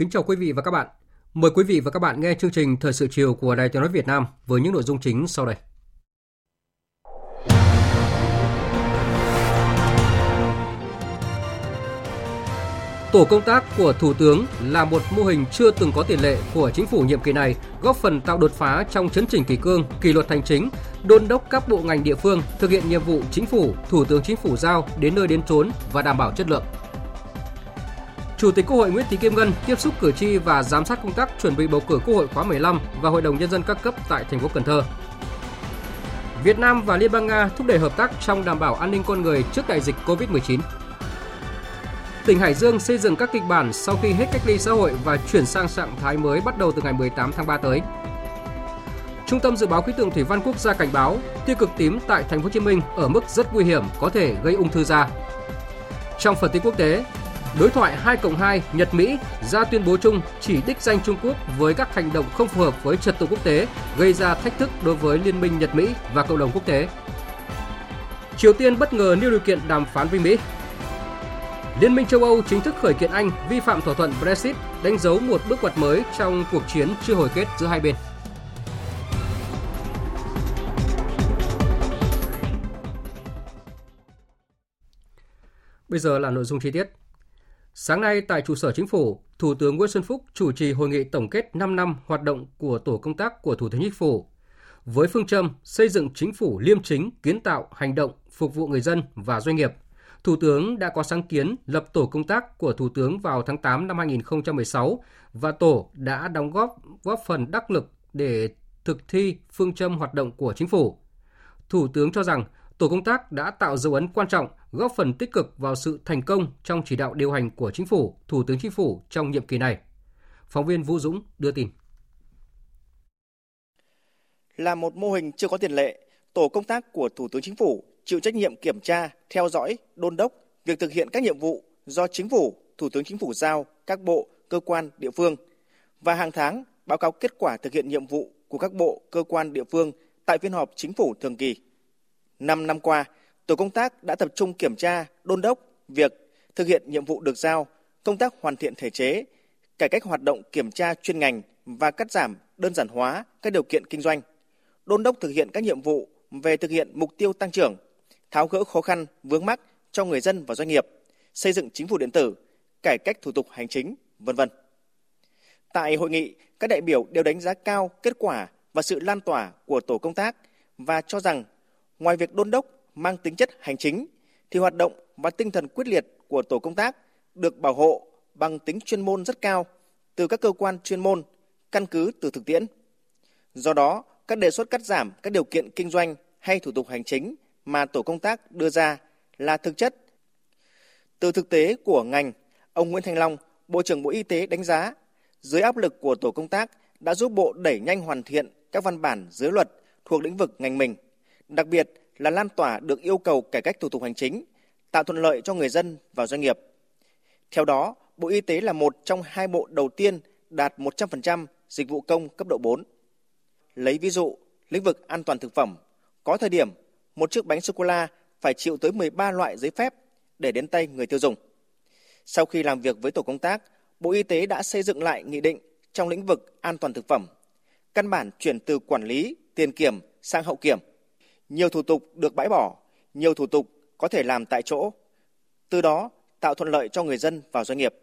Kính chào quý vị và các bạn. Mời quý vị và các bạn nghe chương trình Thời sự chiều của Đài Tiếng nói Việt Nam với những nội dung chính sau đây. Tổ công tác của Thủ tướng là một mô hình chưa từng có tiền lệ của chính phủ nhiệm kỳ này, góp phần tạo đột phá trong chấn chỉnh kỷ cương, kỷ luật hành chính, đôn đốc các bộ ngành địa phương thực hiện nhiệm vụ chính phủ, Thủ tướng Chính phủ giao đến nơi đến chốn và đảm bảo chất lượng. Chủ tịch Quốc hội Nguyễn Thị Kim Ngân tiếp xúc cử tri và giám sát công tác chuẩn bị bầu cử Quốc hội khóa 15 và Hội đồng nhân dân các cấp tại thành phố Cần Thơ. Việt Nam và Liên bang Nga thúc đẩy hợp tác trong đảm bảo an ninh con người trước đại dịch Covid-19. Tỉnh Hải Dương xây dựng các kịch bản sau khi hết cách ly xã hội và chuyển sang trạng thái mới bắt đầu từ ngày 18 tháng 3 tới. Trung tâm dự báo khí tượng thủy văn quốc gia cảnh báo tia cực tím tại thành phố Hồ Chí Minh ở mức rất nguy hiểm có thể gây ung thư da. Trong phần tin quốc tế, Đối thoại 2 cộng 2 Nhật Mỹ ra tuyên bố chung chỉ đích danh Trung Quốc với các hành động không phù hợp với trật tự quốc tế, gây ra thách thức đối với Liên minh Nhật Mỹ và cộng đồng quốc tế. Triều Tiên bất ngờ nêu điều kiện đàm phán với Mỹ. Liên minh châu Âu chính thức khởi kiện Anh vi phạm thỏa thuận Brexit, đánh dấu một bước ngoặt mới trong cuộc chiến chưa hồi kết giữa hai bên. Bây giờ là nội dung chi tiết. Sáng nay tại trụ sở chính phủ, Thủ tướng Nguyễn Xuân Phúc chủ trì hội nghị tổng kết 5 năm hoạt động của tổ công tác của Thủ tướng Chính phủ. Với phương châm xây dựng chính phủ liêm chính, kiến tạo, hành động, phục vụ người dân và doanh nghiệp, Thủ tướng đã có sáng kiến lập tổ công tác của Thủ tướng vào tháng 8 năm 2016 và tổ đã đóng góp góp phần đắc lực để thực thi phương châm hoạt động của chính phủ. Thủ tướng cho rằng tổ công tác đã tạo dấu ấn quan trọng, góp phần tích cực vào sự thành công trong chỉ đạo điều hành của chính phủ, Thủ tướng Chính phủ trong nhiệm kỳ này. Phóng viên Vũ Dũng đưa tin. Là một mô hình chưa có tiền lệ, tổ công tác của Thủ tướng Chính phủ chịu trách nhiệm kiểm tra, theo dõi, đôn đốc việc thực hiện các nhiệm vụ do Chính phủ, Thủ tướng Chính phủ giao các bộ, cơ quan, địa phương và hàng tháng báo cáo kết quả thực hiện nhiệm vụ của các bộ, cơ quan, địa phương tại phiên họp Chính phủ thường kỳ. 5 năm qua, tổ công tác đã tập trung kiểm tra, đôn đốc việc thực hiện nhiệm vụ được giao, công tác hoàn thiện thể chế, cải cách hoạt động kiểm tra chuyên ngành và cắt giảm, đơn giản hóa các điều kiện kinh doanh, đôn đốc thực hiện các nhiệm vụ về thực hiện mục tiêu tăng trưởng, tháo gỡ khó khăn, vướng mắc cho người dân và doanh nghiệp, xây dựng chính phủ điện tử, cải cách thủ tục hành chính, vân vân. Tại hội nghị, các đại biểu đều đánh giá cao kết quả và sự lan tỏa của tổ công tác và cho rằng ngoài việc đôn đốc mang tính chất hành chính thì hoạt động và tinh thần quyết liệt của tổ công tác được bảo hộ bằng tính chuyên môn rất cao từ các cơ quan chuyên môn căn cứ từ thực tiễn. Do đó, các đề xuất cắt giảm các điều kiện kinh doanh hay thủ tục hành chính mà tổ công tác đưa ra là thực chất. Từ thực tế của ngành, ông Nguyễn Thành Long, Bộ trưởng Bộ Y tế đánh giá, dưới áp lực của tổ công tác đã giúp Bộ đẩy nhanh hoàn thiện các văn bản dưới luật thuộc lĩnh vực ngành mình – đặc biệt là lan tỏa được yêu cầu cải cách thủ tục hành chính, tạo thuận lợi cho người dân và doanh nghiệp. Theo đó, Bộ Y tế là một trong hai bộ đầu tiên đạt 100% dịch vụ công cấp độ 4. Lấy ví dụ, lĩnh vực an toàn thực phẩm, có thời điểm một chiếc bánh sô-cô-la phải chịu tới 13 loại giấy phép để đến tay người tiêu dùng. Sau khi làm việc với tổ công tác, Bộ Y tế đã xây dựng lại nghị định trong lĩnh vực an toàn thực phẩm, căn bản chuyển từ quản lý, tiền kiểm sang hậu kiểm – nhiều thủ tục được bãi bỏ, nhiều thủ tục có thể làm tại chỗ. Từ đó tạo thuận lợi cho người dân và doanh nghiệp.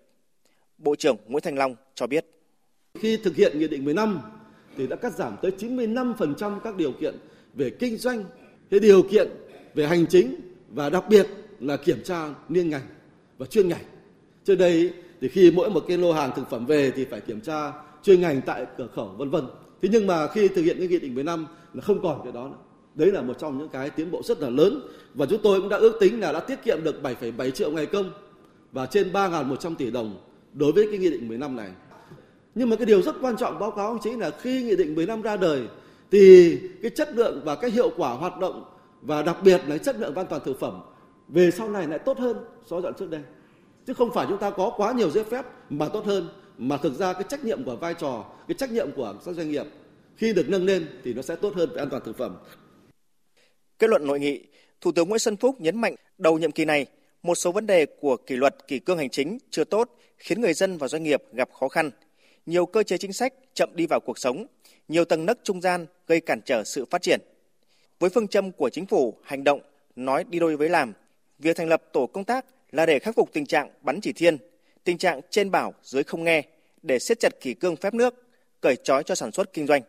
Bộ trưởng Nguyễn Thành Long cho biết. Khi thực hiện Nghị định 15 thì đã cắt giảm tới 95% các điều kiện về kinh doanh, cái điều kiện về hành chính và đặc biệt là kiểm tra liên ngành và chuyên ngành. Trước đây thì khi mỗi một cái lô hàng thực phẩm về thì phải kiểm tra chuyên ngành tại cửa khẩu vân vân. Thế nhưng mà khi thực hiện cái nghị định 15 là không còn cái đó nữa. Đấy là một trong những cái tiến bộ rất là lớn và chúng tôi cũng đã ước tính là đã tiết kiệm được 7,7 triệu ngày công và trên 3.100 tỷ đồng đối với cái nghị định 15 này. Nhưng mà cái điều rất quan trọng báo cáo chính là khi nghị định 15 ra đời thì cái chất lượng và cái hiệu quả hoạt động và đặc biệt là chất lượng an toàn thực phẩm về sau này lại tốt hơn so với trước đây. Chứ không phải chúng ta có quá nhiều giấy phép mà tốt hơn mà thực ra cái trách nhiệm của vai trò, cái trách nhiệm của các doanh nghiệp khi được nâng lên thì nó sẽ tốt hơn về an toàn thực phẩm. Kết luận nội nghị, Thủ tướng Nguyễn Xuân Phúc nhấn mạnh đầu nhiệm kỳ này, một số vấn đề của kỷ luật kỷ cương hành chính chưa tốt khiến người dân và doanh nghiệp gặp khó khăn. Nhiều cơ chế chính sách chậm đi vào cuộc sống, nhiều tầng nấc trung gian gây cản trở sự phát triển. Với phương châm của chính phủ hành động nói đi đôi với làm, việc thành lập tổ công tác là để khắc phục tình trạng bắn chỉ thiên, tình trạng trên bảo dưới không nghe, để siết chặt kỷ cương phép nước, cởi trói cho sản xuất kinh doanh.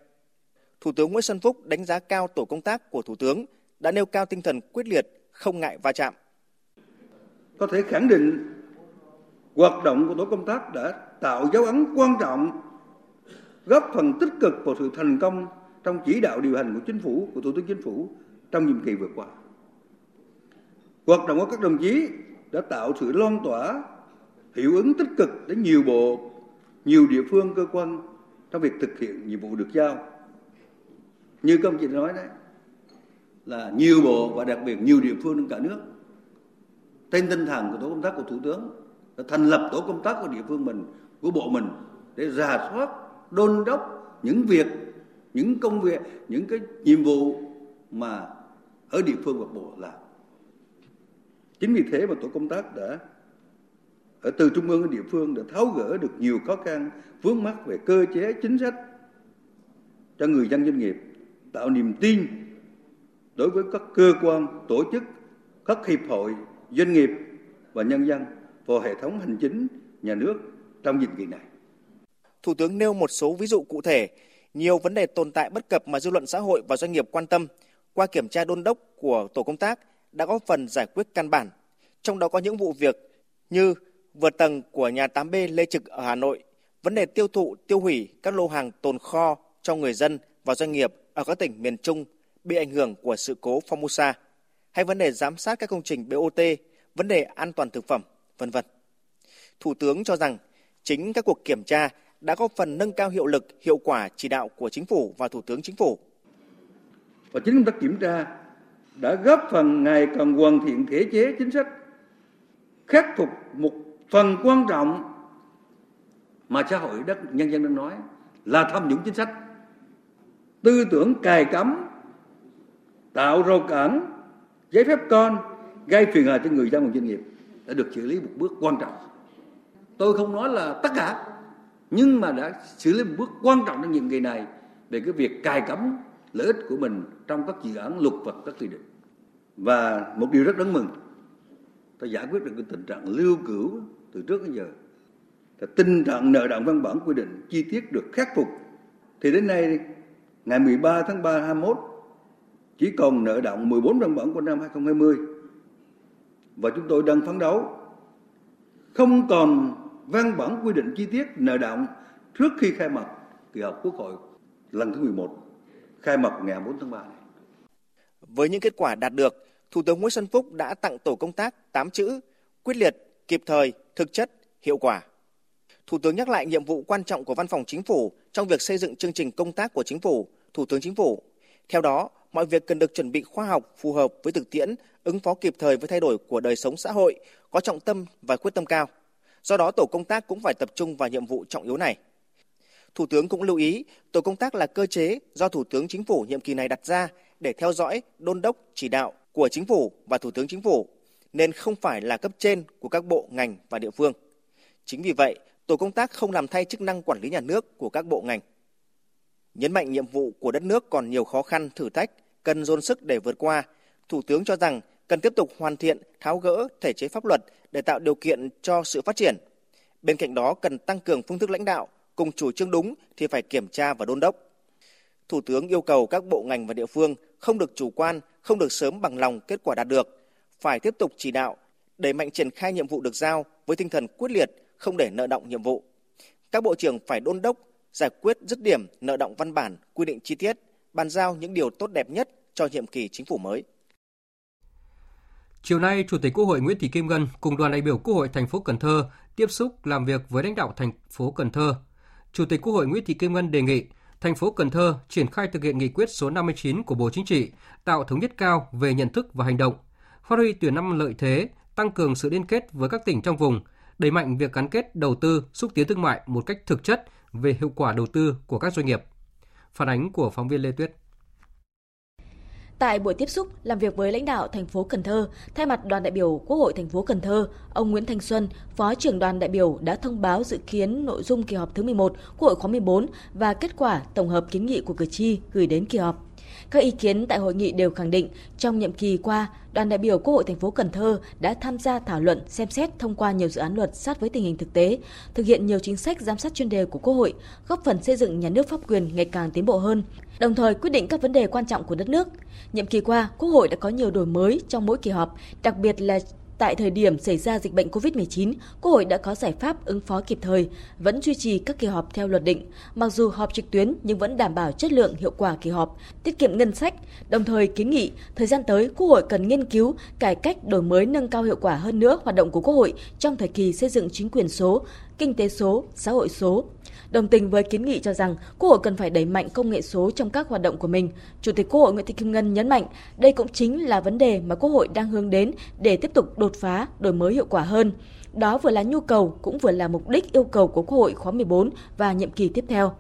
Thủ tướng Nguyễn Xuân Phúc đánh giá cao tổ công tác của Thủ tướng đã nêu cao tinh thần quyết liệt, không ngại va chạm. Có thể khẳng định hoạt động của tổ công tác đã tạo dấu ấn quan trọng, góp phần tích cực vào sự thành công trong chỉ đạo điều hành của chính phủ, của Thủ tướng Chính phủ trong nhiệm kỳ vừa qua. Hoạt động của các đồng chí đã tạo sự loan tỏa, hiệu ứng tích cực đến nhiều bộ, nhiều địa phương, cơ quan trong việc thực hiện nhiệm vụ được giao. Như công chị nói đấy, là nhiều bộ và đặc biệt nhiều địa phương trong cả nước. Trên tinh thần của tổ công tác của thủ tướng, đã thành lập tổ công tác của địa phương mình, của bộ mình, để rà soát, đôn đốc những việc, những công việc, những cái nhiệm vụ mà ở địa phương và bộ làm. Chính vì thế mà tổ công tác đã ở từ trung ương đến địa phương đã tháo gỡ được nhiều khó khăn, vướng mắc về cơ chế chính sách cho người dân doanh nghiệp, tạo niềm tin đối với các cơ quan tổ chức các hiệp hội doanh nghiệp và nhân dân vào hệ thống hành chính nhà nước trong nhiệm kỳ này. Thủ tướng nêu một số ví dụ cụ thể, nhiều vấn đề tồn tại bất cập mà dư luận xã hội và doanh nghiệp quan tâm qua kiểm tra đôn đốc của tổ công tác đã góp phần giải quyết căn bản. Trong đó có những vụ việc như vượt tầng của nhà 8B Lê Trực ở Hà Nội, vấn đề tiêu thụ, tiêu hủy các lô hàng tồn kho cho người dân và doanh nghiệp ở các tỉnh miền Trung bị ảnh hưởng của sự cố Formosa hay vấn đề giám sát các công trình BOT, vấn đề an toàn thực phẩm, vân vân. Thủ tướng cho rằng chính các cuộc kiểm tra đã góp phần nâng cao hiệu lực, hiệu quả chỉ đạo của chính phủ và thủ tướng chính phủ. Và chính công tác kiểm tra đã góp phần ngày càng hoàn thiện thể chế chính sách, khắc phục một phần quan trọng mà xã hội đất nhân dân đang nói là tham nhũng chính sách tư tưởng cài cắm tạo rào cản, giấy phép con, gây phiền hà cho người dân và doanh nghiệp đã được xử lý một bước quan trọng. Tôi không nói là tất cả, nhưng mà đã xử lý một bước quan trọng trong nhiệm kỳ này về cái việc cài cấm lợi ích của mình trong các dự án luật và các quy định. Và một điều rất đáng mừng ta giải quyết được cái tình trạng lưu cửu từ trước đến giờ. Là tình trạng nợ động văn bản quy định chi tiết được khắc phục. Thì đến nay, ngày 13 tháng 3 21 chỉ còn nợ động 14 văn bản của năm 2020 và chúng tôi đang phấn đấu không còn văn bản quy định chi tiết nợ động trước khi khai mạc kỳ họp Quốc hội lần thứ 11 khai mạc ngày 4 tháng 3 này. Với những kết quả đạt được, Thủ tướng Nguyễn Xuân Phúc đã tặng tổ công tác 8 chữ quyết liệt, kịp thời, thực chất, hiệu quả. Thủ tướng nhắc lại nhiệm vụ quan trọng của Văn phòng Chính phủ trong việc xây dựng chương trình công tác của Chính phủ, Thủ tướng Chính phủ. Theo đó, mọi việc cần được chuẩn bị khoa học, phù hợp với thực tiễn, ứng phó kịp thời với thay đổi của đời sống xã hội, có trọng tâm và quyết tâm cao. Do đó, tổ công tác cũng phải tập trung vào nhiệm vụ trọng yếu này. Thủ tướng cũng lưu ý, tổ công tác là cơ chế do Thủ tướng Chính phủ nhiệm kỳ này đặt ra để theo dõi, đôn đốc, chỉ đạo của Chính phủ và Thủ tướng Chính phủ, nên không phải là cấp trên của các bộ, ngành và địa phương. Chính vì vậy, tổ công tác không làm thay chức năng quản lý nhà nước của các bộ ngành. Nhấn mạnh nhiệm vụ của đất nước còn nhiều khó khăn, thử thách, cần dồn sức để vượt qua, Thủ tướng cho rằng cần tiếp tục hoàn thiện, tháo gỡ thể chế pháp luật để tạo điều kiện cho sự phát triển. Bên cạnh đó cần tăng cường phương thức lãnh đạo, cùng chủ trương đúng thì phải kiểm tra và đôn đốc. Thủ tướng yêu cầu các bộ ngành và địa phương không được chủ quan, không được sớm bằng lòng kết quả đạt được, phải tiếp tục chỉ đạo, đẩy mạnh triển khai nhiệm vụ được giao với tinh thần quyết liệt, không để nợ động nhiệm vụ. Các bộ trưởng phải đôn đốc, giải quyết dứt điểm nợ động văn bản, quy định chi tiết, bàn giao những điều tốt đẹp nhất cho nhiệm kỳ chính phủ mới. Chiều nay, Chủ tịch Quốc hội Nguyễn Thị Kim Ngân cùng đoàn đại biểu Quốc hội thành phố Cần Thơ tiếp xúc làm việc với lãnh đạo thành phố Cần Thơ. Chủ tịch Quốc hội Nguyễn Thị Kim Ngân đề nghị thành phố Cần Thơ triển khai thực hiện nghị quyết số 59 của Bộ Chính trị, tạo thống nhất cao về nhận thức và hành động, phát huy tuyển năm lợi thế, tăng cường sự liên kết với các tỉnh trong vùng, đẩy mạnh việc gắn kết đầu tư, xúc tiến thương mại một cách thực chất về hiệu quả đầu tư của các doanh nghiệp. Phản ánh của phóng viên Lê Tuyết. Tại buổi tiếp xúc làm việc với lãnh đạo thành phố Cần Thơ, thay mặt đoàn đại biểu Quốc hội thành phố Cần Thơ, ông Nguyễn Thanh Xuân, Phó trưởng đoàn đại biểu đã thông báo dự kiến nội dung kỳ họp thứ 11 Quốc hội khóa 14 và kết quả tổng hợp kiến nghị của cử tri gửi đến kỳ họp. Các ý kiến tại hội nghị đều khẳng định trong nhiệm kỳ qua, đoàn đại biểu Quốc hội thành phố Cần Thơ đã tham gia thảo luận, xem xét thông qua nhiều dự án luật sát với tình hình thực tế, thực hiện nhiều chính sách giám sát chuyên đề của Quốc hội, góp phần xây dựng nhà nước pháp quyền ngày càng tiến bộ hơn, đồng thời quyết định các vấn đề quan trọng của đất nước. Nhiệm kỳ qua, Quốc hội đã có nhiều đổi mới trong mỗi kỳ họp, đặc biệt là Tại thời điểm xảy ra dịch bệnh COVID-19, Quốc hội đã có giải pháp ứng phó kịp thời, vẫn duy trì các kỳ họp theo luật định, mặc dù họp trực tuyến nhưng vẫn đảm bảo chất lượng hiệu quả kỳ họp, tiết kiệm ngân sách, đồng thời kiến nghị thời gian tới Quốc hội cần nghiên cứu cải cách đổi mới nâng cao hiệu quả hơn nữa hoạt động của Quốc hội trong thời kỳ xây dựng chính quyền số, kinh tế số, xã hội số, Đồng tình với kiến nghị cho rằng Quốc hội cần phải đẩy mạnh công nghệ số trong các hoạt động của mình. Chủ tịch Quốc hội Nguyễn Thị Kim Ngân nhấn mạnh, đây cũng chính là vấn đề mà Quốc hội đang hướng đến để tiếp tục đột phá, đổi mới hiệu quả hơn. Đó vừa là nhu cầu cũng vừa là mục đích yêu cầu của Quốc hội khóa 14 và nhiệm kỳ tiếp theo.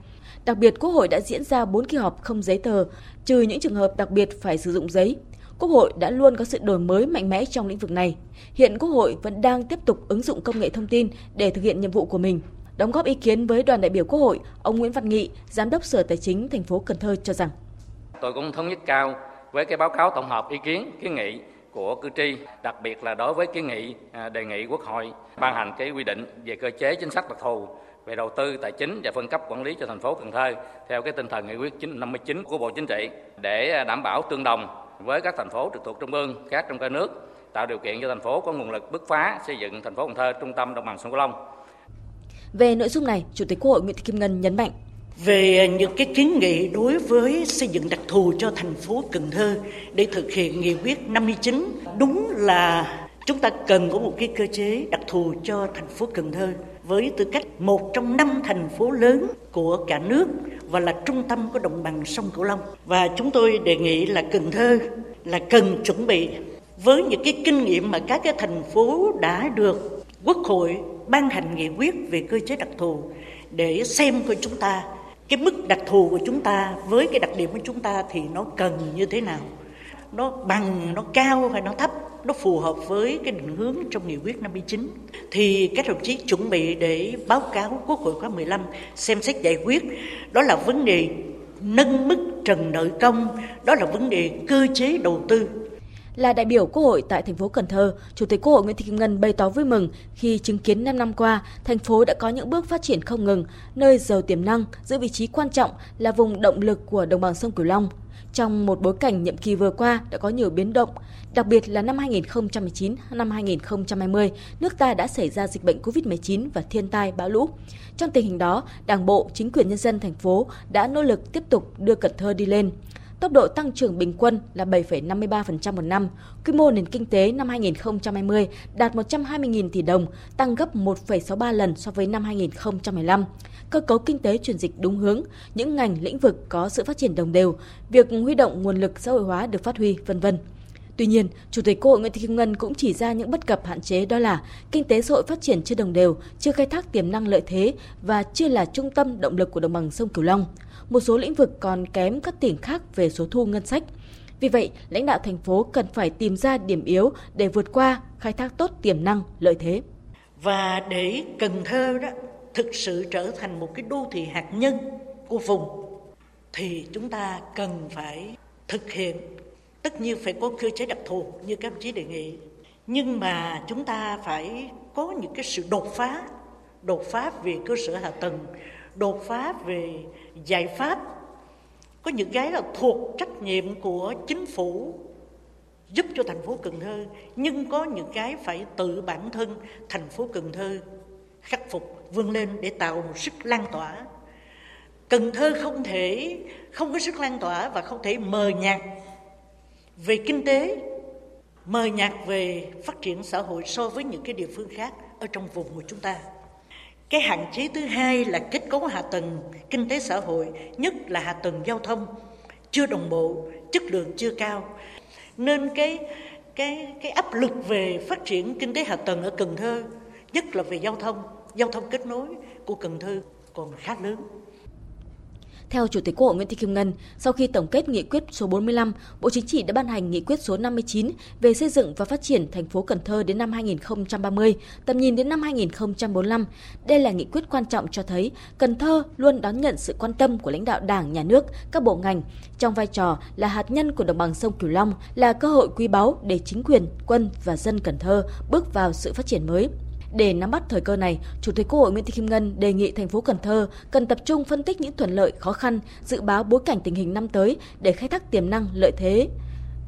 Đặc biệt, Quốc hội đã diễn ra 4 kỳ họp không giấy tờ, trừ những trường hợp đặc biệt phải sử dụng giấy. Quốc hội đã luôn có sự đổi mới mạnh mẽ trong lĩnh vực này. Hiện Quốc hội vẫn đang tiếp tục ứng dụng công nghệ thông tin để thực hiện nhiệm vụ của mình. Đóng góp ý kiến với đoàn đại biểu Quốc hội, ông Nguyễn Văn Nghị, Giám đốc Sở Tài chính thành phố Cần Thơ cho rằng. Tôi cũng thống nhất cao với cái báo cáo tổng hợp ý kiến, kiến nghị của cử tri, đặc biệt là đối với kiến nghị à, đề nghị Quốc hội ban hành cái quy định về cơ chế chính sách đặc thù về đầu tư tài chính và phân cấp quản lý cho thành phố Cần Thơ theo cái tinh thần nghị quyết 59 của Bộ Chính trị để à, đảm bảo tương đồng với các thành phố trực thuộc trung ương khác trong cả nước, tạo điều kiện cho thành phố có nguồn lực bứt phá xây dựng thành phố Cần Thơ trung tâm đồng bằng sông Cửu Long về nội dung này, Chủ tịch Quốc hội Nguyễn Thị Kim Ngân nhấn mạnh. Về những cái kiến nghị đối với xây dựng đặc thù cho thành phố Cần Thơ để thực hiện nghị quyết 59 đúng là chúng ta cần có một cái cơ chế đặc thù cho thành phố Cần Thơ với tư cách một trong năm thành phố lớn của cả nước và là trung tâm của đồng bằng sông Cửu Long. Và chúng tôi đề nghị là Cần Thơ là cần chuẩn bị với những cái kinh nghiệm mà các cái thành phố đã được Quốc hội ban hành nghị quyết về cơ chế đặc thù để xem coi chúng ta, cái mức đặc thù của chúng ta với cái đặc điểm của chúng ta thì nó cần như thế nào? Nó bằng, nó cao hay nó thấp? Nó phù hợp với cái định hướng trong nghị quyết 59 thì các đồng chí chuẩn bị để báo cáo Quốc hội khóa 15 xem xét giải quyết. Đó là vấn đề nâng mức trần nợ công, đó là vấn đề cơ chế đầu tư là đại biểu Quốc hội tại thành phố Cần Thơ, Chủ tịch Quốc hội Nguyễn Thị Kim Ngân bày tỏ vui mừng khi chứng kiến 5 năm qua, thành phố đã có những bước phát triển không ngừng, nơi giàu tiềm năng, giữ vị trí quan trọng là vùng động lực của đồng bằng sông Cửu Long. Trong một bối cảnh nhiệm kỳ vừa qua đã có nhiều biến động, đặc biệt là năm 2019, năm 2020, nước ta đã xảy ra dịch bệnh COVID-19 và thiên tai bão lũ. Trong tình hình đó, Đảng bộ, chính quyền nhân dân thành phố đã nỗ lực tiếp tục đưa Cần Thơ đi lên. Tốc độ tăng trưởng bình quân là 7,53% một năm. Quy mô nền kinh tế năm 2020 đạt 120.000 tỷ đồng, tăng gấp 1,63 lần so với năm 2015. Cơ cấu kinh tế chuyển dịch đúng hướng, những ngành lĩnh vực có sự phát triển đồng đều, việc huy động nguồn lực xã hội hóa được phát huy, vân vân. Tuy nhiên, Chủ tịch Quốc hội Nguyễn Thị Kim Ngân cũng chỉ ra những bất cập hạn chế đó là kinh tế xã hội phát triển chưa đồng đều, chưa khai thác tiềm năng lợi thế và chưa là trung tâm động lực của đồng bằng sông Cửu Long một số lĩnh vực còn kém các tỉnh khác về số thu ngân sách. Vì vậy, lãnh đạo thành phố cần phải tìm ra điểm yếu để vượt qua, khai thác tốt tiềm năng, lợi thế. Và để Cần Thơ đó thực sự trở thành một cái đô thị hạt nhân của vùng thì chúng ta cần phải thực hiện tất nhiên phải có cơ chế đặc thù như các đồng chí đề nghị nhưng mà chúng ta phải có những cái sự đột phá đột phá về cơ sở hạ tầng đột phá về giải pháp có những cái là thuộc trách nhiệm của chính phủ giúp cho thành phố Cần Thơ, nhưng có những cái phải tự bản thân thành phố Cần Thơ khắc phục vươn lên để tạo một sức lan tỏa. Cần Thơ không thể không có sức lan tỏa và không thể mờ nhạt về kinh tế, mờ nhạt về phát triển xã hội so với những cái địa phương khác ở trong vùng của chúng ta. Cái hạn chế thứ hai là kết cấu hạ tầng kinh tế xã hội, nhất là hạ tầng giao thông chưa đồng bộ, chất lượng chưa cao. Nên cái cái cái áp lực về phát triển kinh tế hạ tầng ở Cần Thơ, nhất là về giao thông, giao thông kết nối của Cần Thơ còn khá lớn. Theo Chủ tịch Quốc hội Nguyễn Thị Kim Ngân, sau khi tổng kết nghị quyết số 45, Bộ Chính trị đã ban hành nghị quyết số 59 về xây dựng và phát triển thành phố Cần Thơ đến năm 2030, tầm nhìn đến năm 2045. Đây là nghị quyết quan trọng cho thấy Cần Thơ luôn đón nhận sự quan tâm của lãnh đạo Đảng, Nhà nước, các bộ ngành trong vai trò là hạt nhân của đồng bằng sông Cửu Long, là cơ hội quý báu để chính quyền, quân và dân Cần Thơ bước vào sự phát triển mới. Để nắm bắt thời cơ này, Chủ tịch Quốc hội Nguyễn Thị Kim Ngân đề nghị thành phố Cần Thơ cần tập trung phân tích những thuận lợi, khó khăn, dự báo bối cảnh tình hình năm tới để khai thác tiềm năng, lợi thế,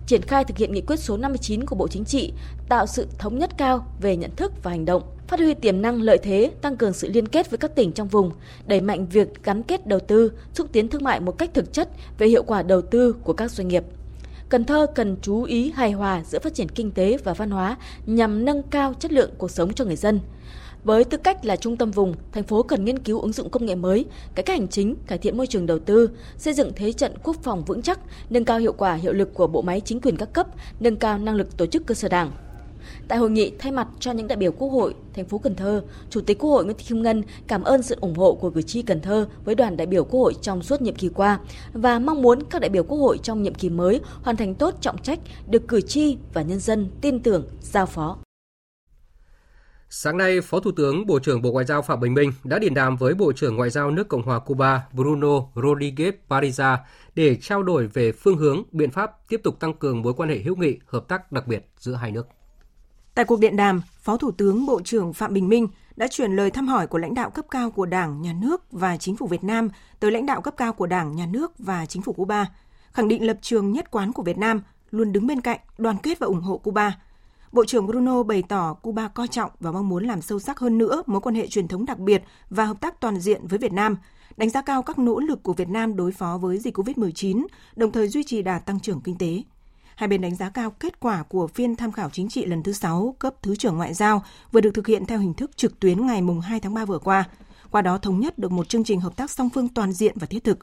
triển khai thực hiện nghị quyết số 59 của Bộ Chính trị, tạo sự thống nhất cao về nhận thức và hành động, phát huy tiềm năng lợi thế, tăng cường sự liên kết với các tỉnh trong vùng, đẩy mạnh việc gắn kết đầu tư, xúc tiến thương mại một cách thực chất về hiệu quả đầu tư của các doanh nghiệp. Cần Thơ cần chú ý hài hòa giữa phát triển kinh tế và văn hóa nhằm nâng cao chất lượng cuộc sống cho người dân. Với tư cách là trung tâm vùng, thành phố cần nghiên cứu ứng dụng công nghệ mới, cải cách hành chính, cải thiện môi trường đầu tư, xây dựng thế trận quốc phòng vững chắc, nâng cao hiệu quả hiệu lực của bộ máy chính quyền các cấp, nâng cao năng lực tổ chức cơ sở đảng. Tại hội nghị, thay mặt cho những đại biểu Quốc hội thành phố Cần Thơ, Chủ tịch Quốc hội Nguyễn Thị Kim Ngân cảm ơn sự ủng hộ của cử tri Cần Thơ với đoàn đại biểu Quốc hội trong suốt nhiệm kỳ qua và mong muốn các đại biểu Quốc hội trong nhiệm kỳ mới hoàn thành tốt trọng trách được cử tri và nhân dân tin tưởng giao phó. Sáng nay, Phó Thủ tướng Bộ trưởng Bộ Ngoại giao Phạm Bình Minh đã điện đàm với Bộ trưởng Ngoại giao nước Cộng hòa Cuba Bruno Rodriguez Pariza để trao đổi về phương hướng, biện pháp tiếp tục tăng cường mối quan hệ hữu nghị, hợp tác đặc biệt giữa hai nước. Tại cuộc điện đàm, Phó Thủ tướng Bộ trưởng Phạm Bình Minh đã chuyển lời thăm hỏi của lãnh đạo cấp cao của Đảng, Nhà nước và Chính phủ Việt Nam tới lãnh đạo cấp cao của Đảng, Nhà nước và Chính phủ Cuba, khẳng định lập trường nhất quán của Việt Nam luôn đứng bên cạnh, đoàn kết và ủng hộ Cuba. Bộ trưởng Bruno bày tỏ Cuba coi trọng và mong muốn làm sâu sắc hơn nữa mối quan hệ truyền thống đặc biệt và hợp tác toàn diện với Việt Nam, đánh giá cao các nỗ lực của Việt Nam đối phó với dịch COVID-19, đồng thời duy trì đà tăng trưởng kinh tế. Hai bên đánh giá cao kết quả của phiên tham khảo chính trị lần thứ 6 cấp Thứ trưởng Ngoại giao vừa được thực hiện theo hình thức trực tuyến ngày 2 tháng 3 vừa qua. Qua đó thống nhất được một chương trình hợp tác song phương toàn diện và thiết thực.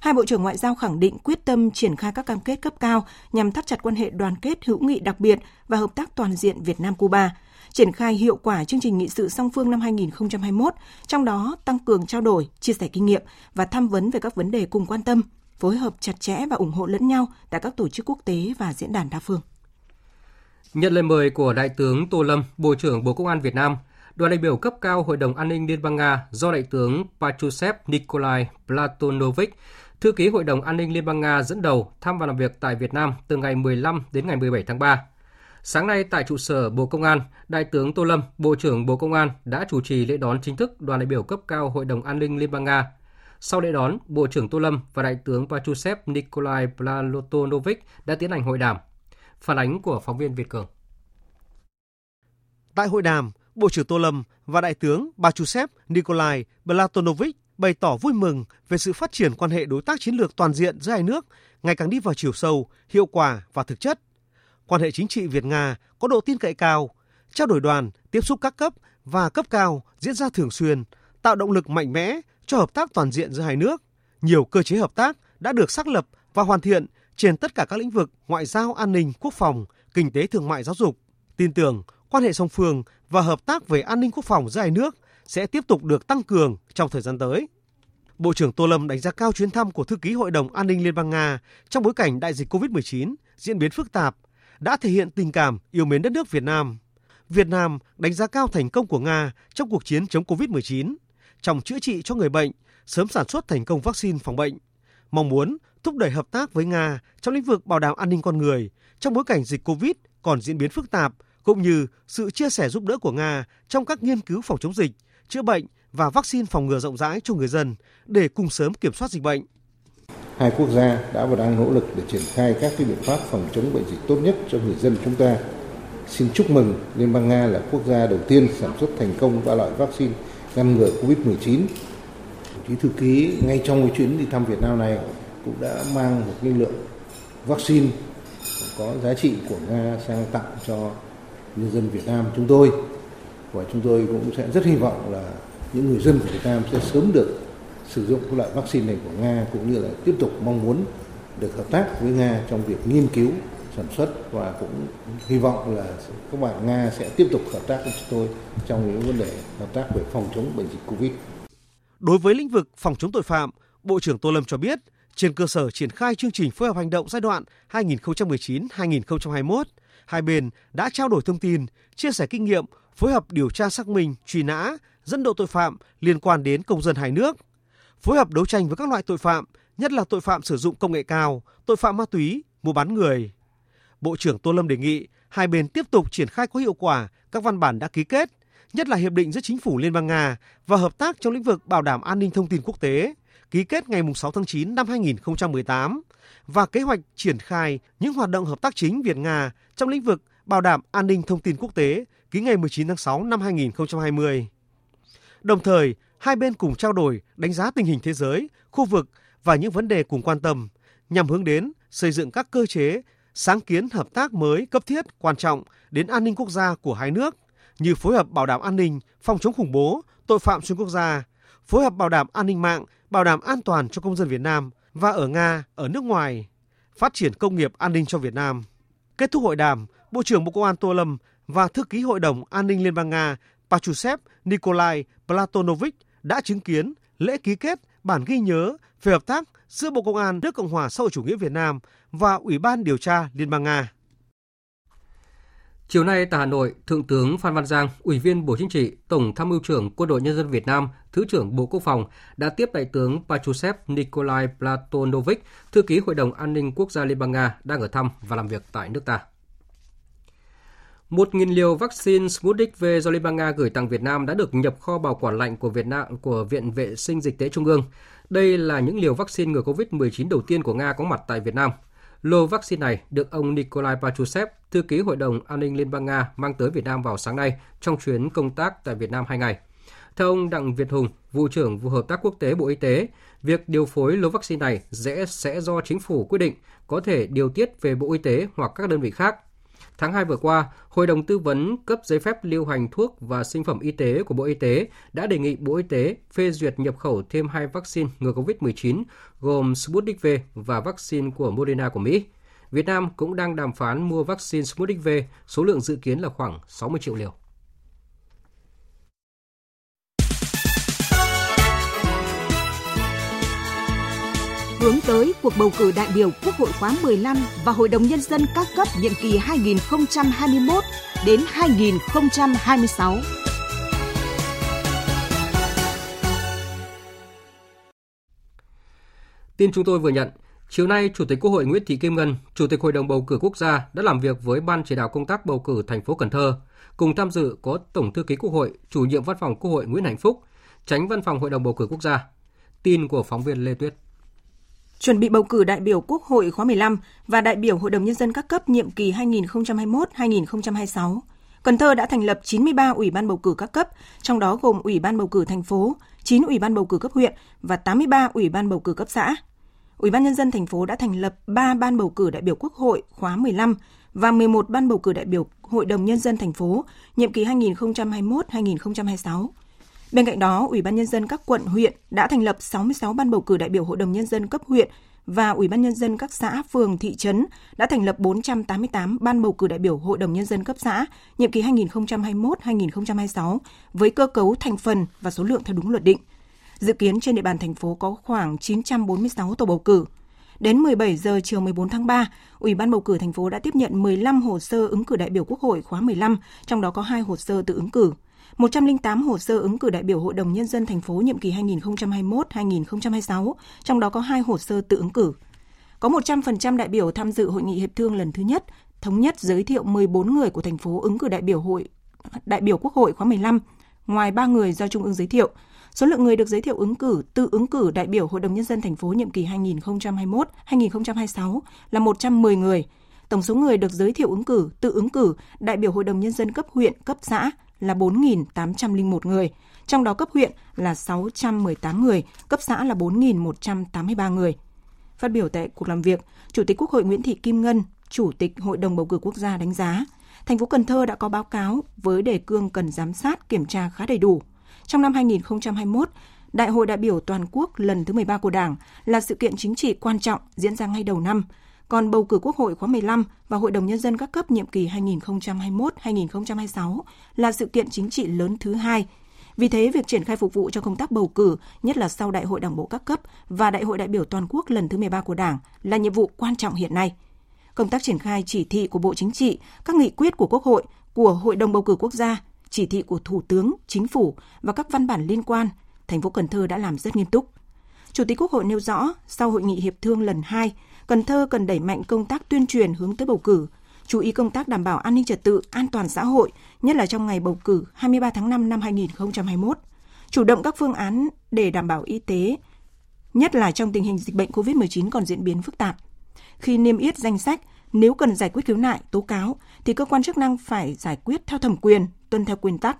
Hai Bộ trưởng Ngoại giao khẳng định quyết tâm triển khai các cam kết cấp cao nhằm thắt chặt quan hệ đoàn kết hữu nghị đặc biệt và hợp tác toàn diện Việt Nam-Cuba, triển khai hiệu quả chương trình nghị sự song phương năm 2021, trong đó tăng cường trao đổi, chia sẻ kinh nghiệm và tham vấn về các vấn đề cùng quan tâm, phối hợp chặt chẽ và ủng hộ lẫn nhau tại các tổ chức quốc tế và diễn đàn đa phương. Nhận lời mời của Đại tướng Tô Lâm, Bộ trưởng Bộ Công an Việt Nam, đoàn đại biểu cấp cao Hội đồng An ninh Liên bang Nga do Đại tướng Patrushev Nikolai Platonovich, Thư ký Hội đồng An ninh Liên bang Nga dẫn đầu thăm và làm việc tại Việt Nam từ ngày 15 đến ngày 17 tháng 3. Sáng nay tại trụ sở Bộ Công an, Đại tướng Tô Lâm, Bộ trưởng Bộ Công an đã chủ trì lễ đón chính thức đoàn đại biểu cấp cao Hội đồng An ninh Liên bang Nga sau lễ đón, Bộ trưởng Tô Lâm và Đại tướng Pachusev Nikolai Platonovich đã tiến hành hội đàm. Phản ánh của phóng viên Việt Cường. Tại hội đàm, Bộ trưởng Tô Lâm và Đại tướng Pachusev Nikolai Platonovich bày tỏ vui mừng về sự phát triển quan hệ đối tác chiến lược toàn diện giữa hai nước ngày càng đi vào chiều sâu, hiệu quả và thực chất. Quan hệ chính trị Việt-Nga có độ tin cậy cao, trao đổi đoàn, tiếp xúc các cấp và cấp cao diễn ra thường xuyên, tạo động lực mạnh mẽ cho hợp tác toàn diện giữa hai nước. Nhiều cơ chế hợp tác đã được xác lập và hoàn thiện trên tất cả các lĩnh vực ngoại giao, an ninh, quốc phòng, kinh tế thương mại giáo dục. Tin tưởng quan hệ song phương và hợp tác về an ninh quốc phòng giữa hai nước sẽ tiếp tục được tăng cường trong thời gian tới. Bộ trưởng Tô Lâm đánh giá cao chuyến thăm của thư ký Hội đồng An ninh Liên bang Nga trong bối cảnh đại dịch COVID-19 diễn biến phức tạp, đã thể hiện tình cảm yêu mến đất nước Việt Nam. Việt Nam đánh giá cao thành công của Nga trong cuộc chiến chống COVID-19, trong chữa trị cho người bệnh, sớm sản xuất thành công vaccine phòng bệnh. Mong muốn thúc đẩy hợp tác với Nga trong lĩnh vực bảo đảm an ninh con người trong bối cảnh dịch COVID còn diễn biến phức tạp, cũng như sự chia sẻ giúp đỡ của Nga trong các nghiên cứu phòng chống dịch, chữa bệnh và vaccine phòng ngừa rộng rãi cho người dân để cùng sớm kiểm soát dịch bệnh. hai quốc gia đã và đang nỗ lực để triển khai các cái biện pháp phòng chống bệnh dịch tốt nhất cho người dân chúng ta. Xin chúc mừng Liên bang Nga là quốc gia đầu tiên sản xuất thành công ba loại vaccine ngăn ngừa COVID-19. Chí thư ký ngay trong cái chuyến đi thăm Việt Nam này cũng đã mang một cái lượng vaccine có giá trị của Nga sang tặng cho nhân dân Việt Nam chúng tôi và chúng tôi cũng sẽ rất hy vọng là những người dân của Việt Nam sẽ sớm được sử dụng các loại vaccine này của Nga cũng như là tiếp tục mong muốn được hợp tác với Nga trong việc nghiên cứu sản xuất và cũng hy vọng là các bạn Nga sẽ tiếp tục hợp tác với chúng tôi trong những vấn đề hợp tác về phòng chống bệnh dịch Covid. Đối với lĩnh vực phòng chống tội phạm, Bộ trưởng Tô Lâm cho biết, trên cơ sở triển khai chương trình phối hợp hành động giai đoạn 2019-2021, hai bên đã trao đổi thông tin, chia sẻ kinh nghiệm, phối hợp điều tra xác minh, truy nã, dẫn độ tội phạm liên quan đến công dân hai nước, phối hợp đấu tranh với các loại tội phạm, nhất là tội phạm sử dụng công nghệ cao, tội phạm ma túy, mua bán người. Bộ trưởng Tô Lâm đề nghị hai bên tiếp tục triển khai có hiệu quả các văn bản đã ký kết, nhất là hiệp định giữa chính phủ Liên bang Nga và hợp tác trong lĩnh vực bảo đảm an ninh thông tin quốc tế, ký kết ngày 6 tháng 9 năm 2018 và kế hoạch triển khai những hoạt động hợp tác chính Việt Nga trong lĩnh vực bảo đảm an ninh thông tin quốc tế ký ngày 19 tháng 6 năm 2020. Đồng thời, hai bên cùng trao đổi đánh giá tình hình thế giới, khu vực và những vấn đề cùng quan tâm nhằm hướng đến xây dựng các cơ chế, sáng kiến hợp tác mới cấp thiết quan trọng đến an ninh quốc gia của hai nước như phối hợp bảo đảm an ninh, phòng chống khủng bố, tội phạm xuyên quốc gia, phối hợp bảo đảm an ninh mạng, bảo đảm an toàn cho công dân Việt Nam và ở Nga, ở nước ngoài, phát triển công nghiệp an ninh cho Việt Nam. Kết thúc hội đàm, Bộ trưởng Bộ Công an Tô Lâm và Thư ký Hội đồng An ninh Liên bang Nga Pachusev Nikolai Platonovic đã chứng kiến lễ ký kết bản ghi nhớ về hợp tác giữa Bộ Công an nước Cộng hòa xã hội chủ nghĩa Việt Nam và Ủy ban điều tra Liên bang Nga. Chiều nay tại Hà Nội, Thượng tướng Phan Văn Giang, Ủy viên Bộ Chính trị, Tổng Tham mưu trưởng Quân đội Nhân dân Việt Nam, Thứ trưởng Bộ Quốc phòng đã tiếp Đại tướng Pachusev Nikolai Platonovic, Thư ký Hội đồng An ninh Quốc gia Liên bang Nga đang ở thăm và làm việc tại nước ta. 1.000 liều vaccine Sputnik V do Liên bang Nga gửi tặng Việt Nam đã được nhập kho bảo quản lạnh của Việt Nam của Viện Vệ sinh Dịch tế Trung ương. Đây là những liều vaccine ngừa COVID-19 đầu tiên của Nga có mặt tại Việt Nam. Lô vaccine này được ông Nikolai Pachusev, thư ký Hội đồng An ninh Liên bang Nga mang tới Việt Nam vào sáng nay trong chuyến công tác tại Việt Nam hai ngày. Theo ông Đặng Việt Hùng, vụ trưởng vụ hợp tác quốc tế Bộ Y tế, việc điều phối lô vaccine này sẽ sẽ do chính phủ quyết định, có thể điều tiết về Bộ Y tế hoặc các đơn vị khác Tháng 2 vừa qua, Hội đồng tư vấn cấp giấy phép lưu hành thuốc và sinh phẩm y tế của Bộ Y tế đã đề nghị Bộ Y tế phê duyệt nhập khẩu thêm hai vaccine ngừa COVID-19 gồm Sputnik V và vaccine của Moderna của Mỹ. Việt Nam cũng đang đàm phán mua vaccine Sputnik V, số lượng dự kiến là khoảng 60 triệu liều. Hướng tới cuộc bầu cử đại biểu Quốc hội khóa 15 và Hội đồng Nhân dân các cấp nhiệm kỳ 2021 đến 2026. Tin chúng tôi vừa nhận, chiều nay Chủ tịch Quốc hội Nguyễn Thị Kim Ngân, Chủ tịch Hội đồng bầu cử quốc gia đã làm việc với Ban chỉ đạo công tác bầu cử thành phố Cần Thơ. Cùng tham dự có Tổng thư ký Quốc hội, Chủ nhiệm Văn phòng Quốc hội Nguyễn Hạnh Phúc, Tránh Văn phòng Hội đồng bầu cử quốc gia. Tin của phóng viên Lê Tuyết chuẩn bị bầu cử đại biểu Quốc hội khóa 15 và đại biểu Hội đồng Nhân dân các cấp nhiệm kỳ 2021-2026. Cần Thơ đã thành lập 93 ủy ban bầu cử các cấp, trong đó gồm ủy ban bầu cử thành phố, 9 ủy ban bầu cử cấp huyện và 83 ủy ban bầu cử cấp xã. Ủy ban nhân dân thành phố đã thành lập 3 ban bầu cử đại biểu Quốc hội khóa 15 và 11 ban bầu cử đại biểu Hội đồng nhân dân thành phố nhiệm kỳ 2021-2026. Bên cạnh đó, Ủy ban nhân dân các quận huyện đã thành lập 66 ban bầu cử đại biểu Hội đồng nhân dân cấp huyện và Ủy ban nhân dân các xã, phường, thị trấn đã thành lập 488 ban bầu cử đại biểu Hội đồng nhân dân cấp xã nhiệm kỳ 2021-2026 với cơ cấu thành phần và số lượng theo đúng luật định. Dự kiến trên địa bàn thành phố có khoảng 946 tổ bầu cử. Đến 17 giờ chiều 14 tháng 3, Ủy ban bầu cử thành phố đã tiếp nhận 15 hồ sơ ứng cử đại biểu Quốc hội khóa 15, trong đó có 2 hồ sơ tự ứng cử. 108 hồ sơ ứng cử đại biểu Hội đồng Nhân dân thành phố nhiệm kỳ 2021-2026, trong đó có 2 hồ sơ tự ứng cử. Có 100% đại biểu tham dự hội nghị hiệp thương lần thứ nhất, thống nhất giới thiệu 14 người của thành phố ứng cử đại biểu hội đại biểu Quốc hội khóa 15. ngoài 3 người do Trung ương giới thiệu. Số lượng người được giới thiệu ứng cử tự ứng cử đại biểu Hội đồng Nhân dân thành phố nhiệm kỳ 2021-2026 là 110 người. Tổng số người được giới thiệu ứng cử tự ứng cử đại biểu Hội đồng Nhân dân cấp huyện, cấp xã là 4.801 người, trong đó cấp huyện là 618 người, cấp xã là 4.183 người. Phát biểu tại cuộc làm việc, Chủ tịch Quốc hội Nguyễn Thị Kim Ngân, Chủ tịch Hội đồng bầu cử quốc gia đánh giá, thành phố Cần Thơ đã có báo cáo với đề cương cần giám sát kiểm tra khá đầy đủ. Trong năm 2021, Đại hội đại biểu toàn quốc lần thứ 13 của Đảng là sự kiện chính trị quan trọng diễn ra ngay đầu năm, còn bầu cử Quốc hội khóa 15 và Hội đồng Nhân dân các cấp nhiệm kỳ 2021-2026 là sự kiện chính trị lớn thứ hai. Vì thế, việc triển khai phục vụ cho công tác bầu cử, nhất là sau Đại hội Đảng bộ các cấp và Đại hội đại biểu toàn quốc lần thứ 13 của Đảng là nhiệm vụ quan trọng hiện nay. Công tác triển khai chỉ thị của Bộ Chính trị, các nghị quyết của Quốc hội, của Hội đồng bầu cử quốc gia, chỉ thị của Thủ tướng, Chính phủ và các văn bản liên quan, thành phố Cần Thơ đã làm rất nghiêm túc. Chủ tịch Quốc hội nêu rõ, sau hội nghị hiệp thương lần 2, Cần Thơ cần đẩy mạnh công tác tuyên truyền hướng tới bầu cử, chú ý công tác đảm bảo an ninh trật tự, an toàn xã hội, nhất là trong ngày bầu cử 23 tháng 5 năm 2021. Chủ động các phương án để đảm bảo y tế, nhất là trong tình hình dịch bệnh COVID-19 còn diễn biến phức tạp. Khi niêm yết danh sách, nếu cần giải quyết khiếu nại, tố cáo, thì cơ quan chức năng phải giải quyết theo thẩm quyền, tuân theo nguyên tắc.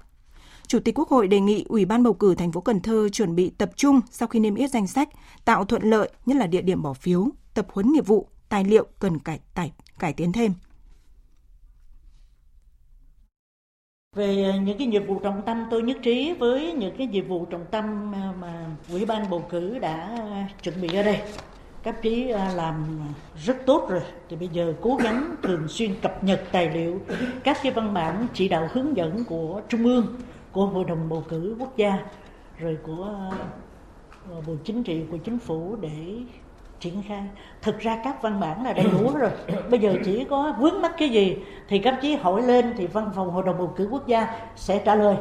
Chủ tịch Quốc hội đề nghị Ủy ban bầu cử thành phố Cần Thơ chuẩn bị tập trung sau khi niêm yết danh sách, tạo thuận lợi nhất là địa điểm bỏ phiếu, tập huấn nghiệp vụ, tài liệu cần cải cải cải tiến thêm. Về những cái nhiệm vụ trọng tâm tôi nhất trí với những cái nhiệm vụ trọng tâm à, mà Ủy ban bầu cử đã chuẩn bị ở đây. Các chí à, làm rất tốt rồi thì bây giờ cố gắng thường xuyên cập nhật tài liệu các cái văn bản chỉ đạo hướng dẫn của Trung ương, của Hội đồng bầu cử quốc gia rồi của à, Bộ Chính trị của Chính phủ để triển khai. Thực ra các văn bản là đầy đủ rồi. Bây giờ chỉ có vướng mắc cái gì thì các chí hỏi lên thì văn phòng hội đồng bầu cử quốc gia sẽ trả lời.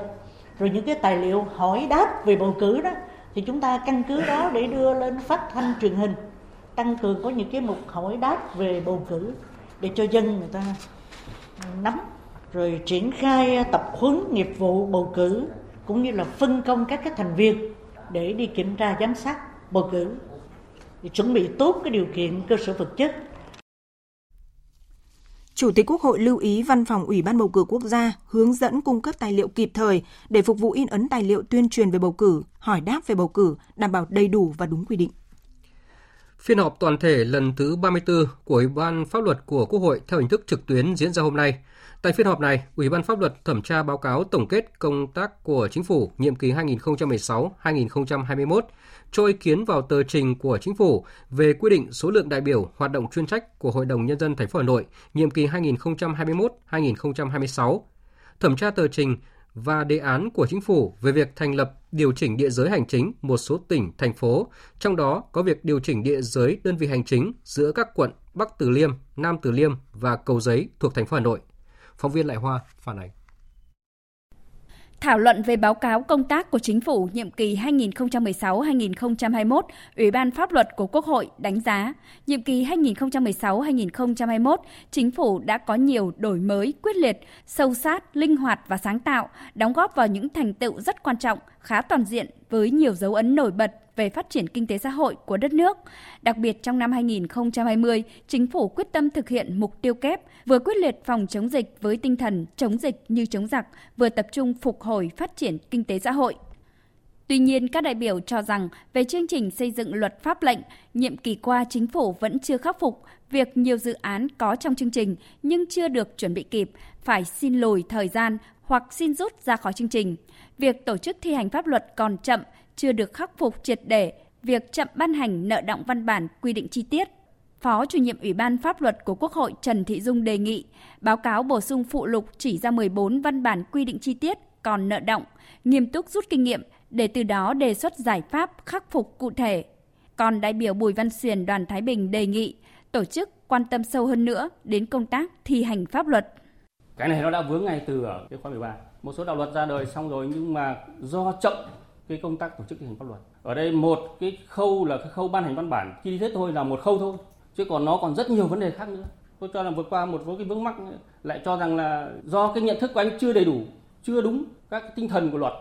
Rồi những cái tài liệu hỏi đáp về bầu cử đó, thì chúng ta căn cứ đó để đưa lên phát thanh truyền hình, tăng cường có những cái mục hỏi đáp về bầu cử để cho dân người ta nắm, rồi triển khai tập huấn nghiệp vụ bầu cử, cũng như là phân công các cái thành viên để đi kiểm tra giám sát bầu cử để chuẩn bị tốt cái điều kiện cơ sở vật chất. Chủ tịch Quốc hội lưu ý Văn phòng Ủy ban bầu cử quốc gia hướng dẫn cung cấp tài liệu kịp thời để phục vụ in ấn tài liệu tuyên truyền về bầu cử, hỏi đáp về bầu cử, đảm bảo đầy đủ và đúng quy định. Phiên họp toàn thể lần thứ 34 của Ủy ban Pháp luật của Quốc hội theo hình thức trực tuyến diễn ra hôm nay. Tại phiên họp này, Ủy ban Pháp luật thẩm tra báo cáo tổng kết công tác của Chính phủ nhiệm kỳ 2016-2021, cho ý kiến vào tờ trình của Chính phủ về quy định số lượng đại biểu hoạt động chuyên trách của Hội đồng Nhân dân thành phố Hà Nội nhiệm kỳ 2021-2026, thẩm tra tờ trình và đề án của chính phủ về việc thành lập điều chỉnh địa giới hành chính một số tỉnh, thành phố, trong đó có việc điều chỉnh địa giới đơn vị hành chính giữa các quận Bắc Từ Liêm, Nam Từ Liêm và Cầu Giấy thuộc thành phố Hà Nội. Phóng viên Lại Hoa phản ánh. Thảo luận về báo cáo công tác của Chính phủ nhiệm kỳ 2016-2021, Ủy ban Pháp luật của Quốc hội đánh giá, nhiệm kỳ 2016-2021, Chính phủ đã có nhiều đổi mới quyết liệt, sâu sát, linh hoạt và sáng tạo, đóng góp vào những thành tựu rất quan trọng, khá toàn diện với nhiều dấu ấn nổi bật về phát triển kinh tế xã hội của đất nước. Đặc biệt trong năm 2020, chính phủ quyết tâm thực hiện mục tiêu kép, vừa quyết liệt phòng chống dịch với tinh thần chống dịch như chống giặc, vừa tập trung phục hồi phát triển kinh tế xã hội. Tuy nhiên, các đại biểu cho rằng về chương trình xây dựng luật pháp lệnh, nhiệm kỳ qua chính phủ vẫn chưa khắc phục việc nhiều dự án có trong chương trình nhưng chưa được chuẩn bị kịp, phải xin lùi thời gian hoặc xin rút ra khỏi chương trình. Việc tổ chức thi hành pháp luật còn chậm, chưa được khắc phục triệt để, việc chậm ban hành nợ động văn bản quy định chi tiết. Phó chủ nhiệm Ủy ban Pháp luật của Quốc hội Trần Thị Dung đề nghị báo cáo bổ sung phụ lục chỉ ra 14 văn bản quy định chi tiết còn nợ động, nghiêm túc rút kinh nghiệm để từ đó đề xuất giải pháp khắc phục cụ thể. Còn đại biểu Bùi Văn xuyền đoàn Thái Bình đề nghị tổ chức quan tâm sâu hơn nữa đến công tác thi hành pháp luật. Cái này nó đã vướng ngay từ ở cái khóa 13. Một số đạo luật ra đời xong rồi nhưng mà do chậm cái công tác tổ chức thi hành pháp luật. Ở đây một cái khâu là cái khâu ban hành văn bản chi tiết thôi là một khâu thôi, chứ còn nó còn rất nhiều vấn đề khác nữa. Tôi cho là vượt qua một số cái vướng mắc lại cho rằng là do cái nhận thức của anh chưa đầy đủ, chưa đúng các cái tinh thần của luật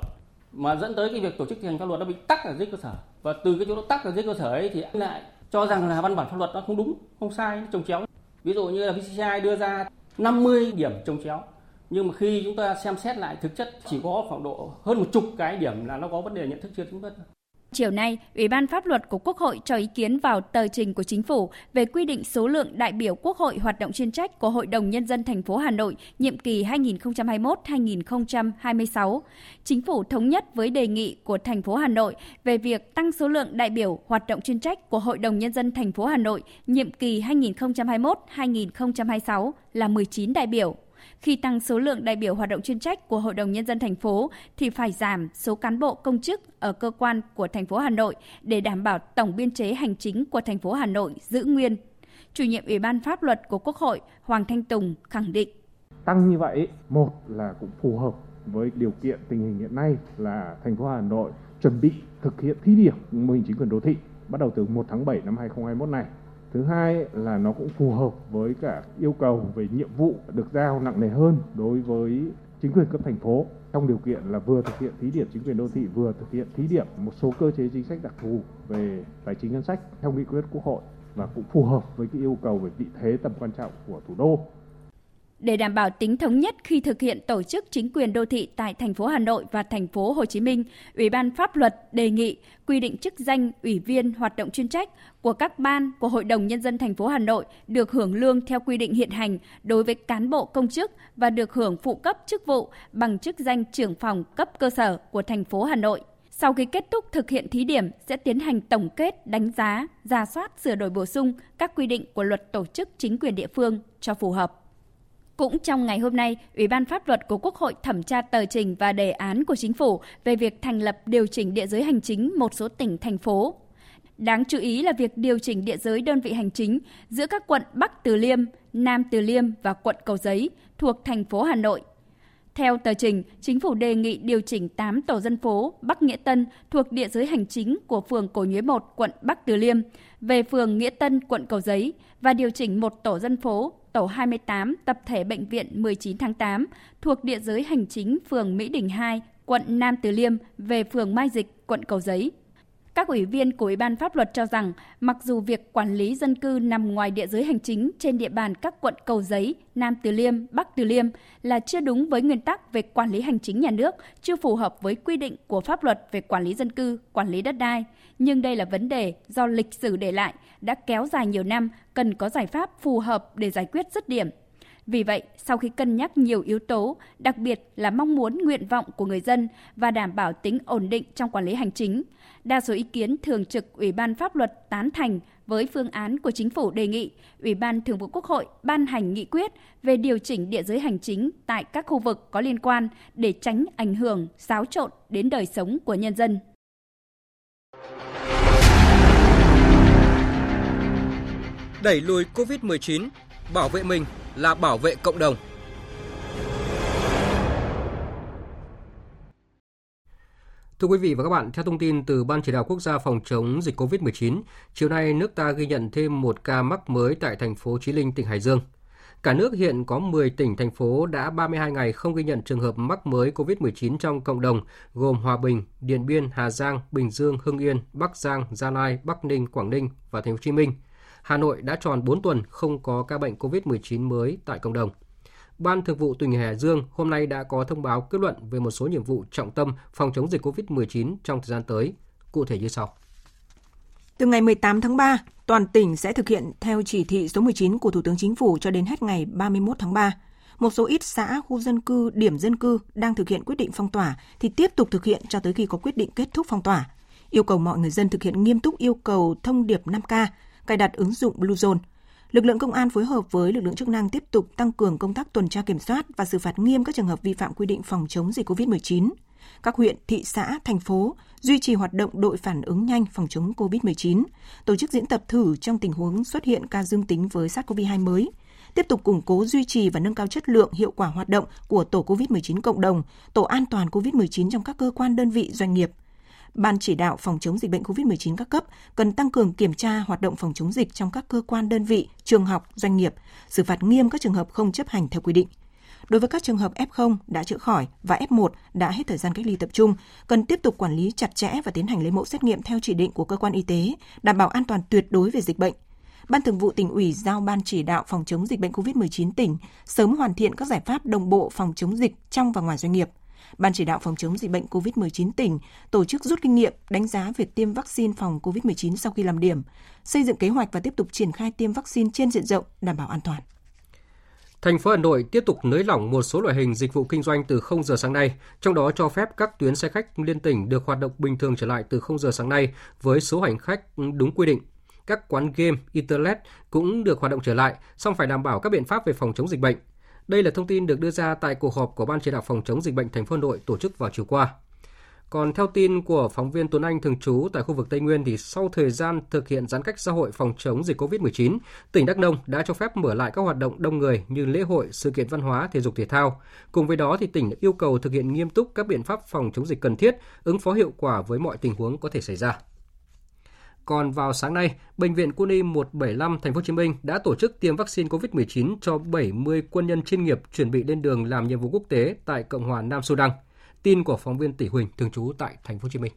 mà dẫn tới cái việc tổ chức thi hành pháp luật nó bị tắc ở dưới cơ sở và từ cái chỗ nó tắc ở dưới cơ sở ấy thì lại cho rằng là văn bản pháp luật nó không đúng không sai nó trồng chéo ví dụ như là VCCI đưa ra 50 điểm trồng chéo nhưng mà khi chúng ta xem xét lại thực chất chỉ có khoảng độ hơn một chục cái điểm là nó có vấn đề nhận thức chưa đúng tất Chiều nay, Ủy ban Pháp luật của Quốc hội cho ý kiến vào tờ trình của Chính phủ về quy định số lượng đại biểu Quốc hội hoạt động chuyên trách của Hội đồng Nhân dân thành phố Hà Nội nhiệm kỳ 2021-2026. Chính phủ thống nhất với đề nghị của thành phố Hà Nội về việc tăng số lượng đại biểu hoạt động chuyên trách của Hội đồng Nhân dân thành phố Hà Nội nhiệm kỳ 2021-2026 là 19 đại biểu khi tăng số lượng đại biểu hoạt động chuyên trách của Hội đồng Nhân dân thành phố thì phải giảm số cán bộ công chức ở cơ quan của thành phố Hà Nội để đảm bảo tổng biên chế hành chính của thành phố Hà Nội giữ nguyên. Chủ nhiệm Ủy ban Pháp luật của Quốc hội Hoàng Thanh Tùng khẳng định. Tăng như vậy, một là cũng phù hợp với điều kiện tình hình hiện nay là thành phố Hà Nội chuẩn bị thực hiện thí điểm mô hình chính quyền đô thị bắt đầu từ 1 tháng 7 năm 2021 này thứ hai là nó cũng phù hợp với cả yêu cầu về nhiệm vụ được giao nặng nề hơn đối với chính quyền cấp thành phố, trong điều kiện là vừa thực hiện thí điểm chính quyền đô thị, vừa thực hiện thí điểm một số cơ chế chính sách đặc thù về tài chính ngân sách theo nghị quyết quốc hội và cũng phù hợp với cái yêu cầu về vị thế tầm quan trọng của thủ đô để đảm bảo tính thống nhất khi thực hiện tổ chức chính quyền đô thị tại thành phố Hà Nội và thành phố Hồ Chí Minh, Ủy ban pháp luật đề nghị quy định chức danh ủy viên hoạt động chuyên trách của các ban của Hội đồng nhân dân thành phố Hà Nội được hưởng lương theo quy định hiện hành đối với cán bộ công chức và được hưởng phụ cấp chức vụ bằng chức danh trưởng phòng cấp cơ sở của thành phố Hà Nội. Sau khi kết thúc thực hiện thí điểm sẽ tiến hành tổng kết, đánh giá, ra soát, sửa đổi bổ sung các quy định của luật tổ chức chính quyền địa phương cho phù hợp. Cũng trong ngày hôm nay, Ủy ban pháp luật của Quốc hội thẩm tra tờ trình và đề án của chính phủ về việc thành lập điều chỉnh địa giới hành chính một số tỉnh thành phố. Đáng chú ý là việc điều chỉnh địa giới đơn vị hành chính giữa các quận Bắc Từ Liêm, Nam Từ Liêm và quận Cầu Giấy thuộc thành phố Hà Nội. Theo tờ trình, chính phủ đề nghị điều chỉnh 8 tổ dân phố Bắc Nghĩa Tân thuộc địa giới hành chính của phường Cổ Nhuế 1, quận Bắc Từ Liêm về phường Nghĩa Tân, quận Cầu Giấy và điều chỉnh một tổ dân phố tổ 28 tập thể bệnh viện 19 tháng 8 thuộc địa giới hành chính phường Mỹ Đình 2, quận Nam Từ Liêm về phường Mai Dịch, quận Cầu Giấy. Các ủy viên của Ủy ban pháp luật cho rằng, mặc dù việc quản lý dân cư nằm ngoài địa giới hành chính trên địa bàn các quận Cầu Giấy, Nam Từ Liêm, Bắc Từ Liêm là chưa đúng với nguyên tắc về quản lý hành chính nhà nước, chưa phù hợp với quy định của pháp luật về quản lý dân cư, quản lý đất đai, nhưng đây là vấn đề do lịch sử để lại đã kéo dài nhiều năm, cần có giải pháp phù hợp để giải quyết dứt điểm. Vì vậy, sau khi cân nhắc nhiều yếu tố, đặc biệt là mong muốn nguyện vọng của người dân và đảm bảo tính ổn định trong quản lý hành chính, đa số ý kiến thường trực Ủy ban pháp luật tán thành với phương án của chính phủ đề nghị Ủy ban Thường vụ Quốc hội ban hành nghị quyết về điều chỉnh địa giới hành chính tại các khu vực có liên quan để tránh ảnh hưởng xáo trộn đến đời sống của nhân dân. Đẩy lùi COVID-19, bảo vệ mình là bảo vệ cộng đồng. Thưa quý vị và các bạn, theo thông tin từ Ban chỉ đạo quốc gia phòng chống dịch COVID-19, chiều nay nước ta ghi nhận thêm một ca mắc mới tại thành phố Chí Linh, tỉnh Hải Dương. Cả nước hiện có 10 tỉnh, thành phố đã 32 ngày không ghi nhận trường hợp mắc mới COVID-19 trong cộng đồng, gồm Hòa Bình, Điện Biên, Hà Giang, Bình Dương, Hưng Yên, Bắc Giang, Gia Lai, Bắc Ninh, Quảng Ninh và Thành phố Hồ Chí Minh – Hà Nội đã tròn 4 tuần không có ca bệnh COVID-19 mới tại cộng đồng. Ban Thường vụ tỉnh Hải Dương hôm nay đã có thông báo kết luận về một số nhiệm vụ trọng tâm phòng chống dịch COVID-19 trong thời gian tới. Cụ thể như sau. Từ ngày 18 tháng 3, toàn tỉnh sẽ thực hiện theo chỉ thị số 19 của Thủ tướng Chính phủ cho đến hết ngày 31 tháng 3. Một số ít xã, khu dân cư, điểm dân cư đang thực hiện quyết định phong tỏa thì tiếp tục thực hiện cho tới khi có quyết định kết thúc phong tỏa. Yêu cầu mọi người dân thực hiện nghiêm túc yêu cầu thông điệp 5K, cài đặt ứng dụng Bluezone. Lực lượng công an phối hợp với lực lượng chức năng tiếp tục tăng cường công tác tuần tra kiểm soát và xử phạt nghiêm các trường hợp vi phạm quy định phòng chống dịch COVID-19. Các huyện, thị xã, thành phố duy trì hoạt động đội phản ứng nhanh phòng chống COVID-19, tổ chức diễn tập thử trong tình huống xuất hiện ca dương tính với SARS-CoV-2 mới, tiếp tục củng cố duy trì và nâng cao chất lượng hiệu quả hoạt động của tổ COVID-19 cộng đồng, tổ an toàn COVID-19 trong các cơ quan đơn vị doanh nghiệp – Ban chỉ đạo phòng chống dịch bệnh COVID-19 các cấp cần tăng cường kiểm tra hoạt động phòng chống dịch trong các cơ quan đơn vị, trường học, doanh nghiệp, xử phạt nghiêm các trường hợp không chấp hành theo quy định. Đối với các trường hợp F0 đã chữa khỏi và F1 đã hết thời gian cách ly tập trung, cần tiếp tục quản lý chặt chẽ và tiến hành lấy mẫu xét nghiệm theo chỉ định của cơ quan y tế, đảm bảo an toàn tuyệt đối về dịch bệnh. Ban Thường vụ tỉnh ủy giao Ban chỉ đạo phòng chống dịch bệnh COVID-19 tỉnh sớm hoàn thiện các giải pháp đồng bộ phòng chống dịch trong và ngoài doanh nghiệp. Ban chỉ đạo phòng chống dịch bệnh COVID-19 tỉnh tổ chức rút kinh nghiệm, đánh giá việc tiêm vaccine phòng COVID-19 sau khi làm điểm, xây dựng kế hoạch và tiếp tục triển khai tiêm vaccine trên diện rộng, đảm bảo an toàn. Thành phố Hà Nội tiếp tục nới lỏng một số loại hình dịch vụ kinh doanh từ 0 giờ sáng nay, trong đó cho phép các tuyến xe khách liên tỉnh được hoạt động bình thường trở lại từ 0 giờ sáng nay với số hành khách đúng quy định. Các quán game, internet cũng được hoạt động trở lại, song phải đảm bảo các biện pháp về phòng chống dịch bệnh. Đây là thông tin được đưa ra tại cuộc họp của Ban chỉ đạo phòng chống dịch bệnh thành phố Hà Nội tổ chức vào chiều qua. Còn theo tin của phóng viên Tuấn Anh thường trú tại khu vực Tây Nguyên thì sau thời gian thực hiện giãn cách xã hội phòng chống dịch COVID-19, tỉnh Đắk Nông đã cho phép mở lại các hoạt động đông người như lễ hội, sự kiện văn hóa, thể dục thể thao. Cùng với đó thì tỉnh yêu cầu thực hiện nghiêm túc các biện pháp phòng chống dịch cần thiết, ứng phó hiệu quả với mọi tình huống có thể xảy ra. Còn vào sáng nay, bệnh viện Quân y 175 Thành phố Hồ Chí Minh đã tổ chức tiêm vaccine COVID-19 cho 70 quân nhân chuyên nghiệp chuẩn bị lên đường làm nhiệm vụ quốc tế tại Cộng hòa Nam Sudan. Tin của phóng viên Tỷ Huỳnh thường trú tại Thành phố Hồ Chí Minh.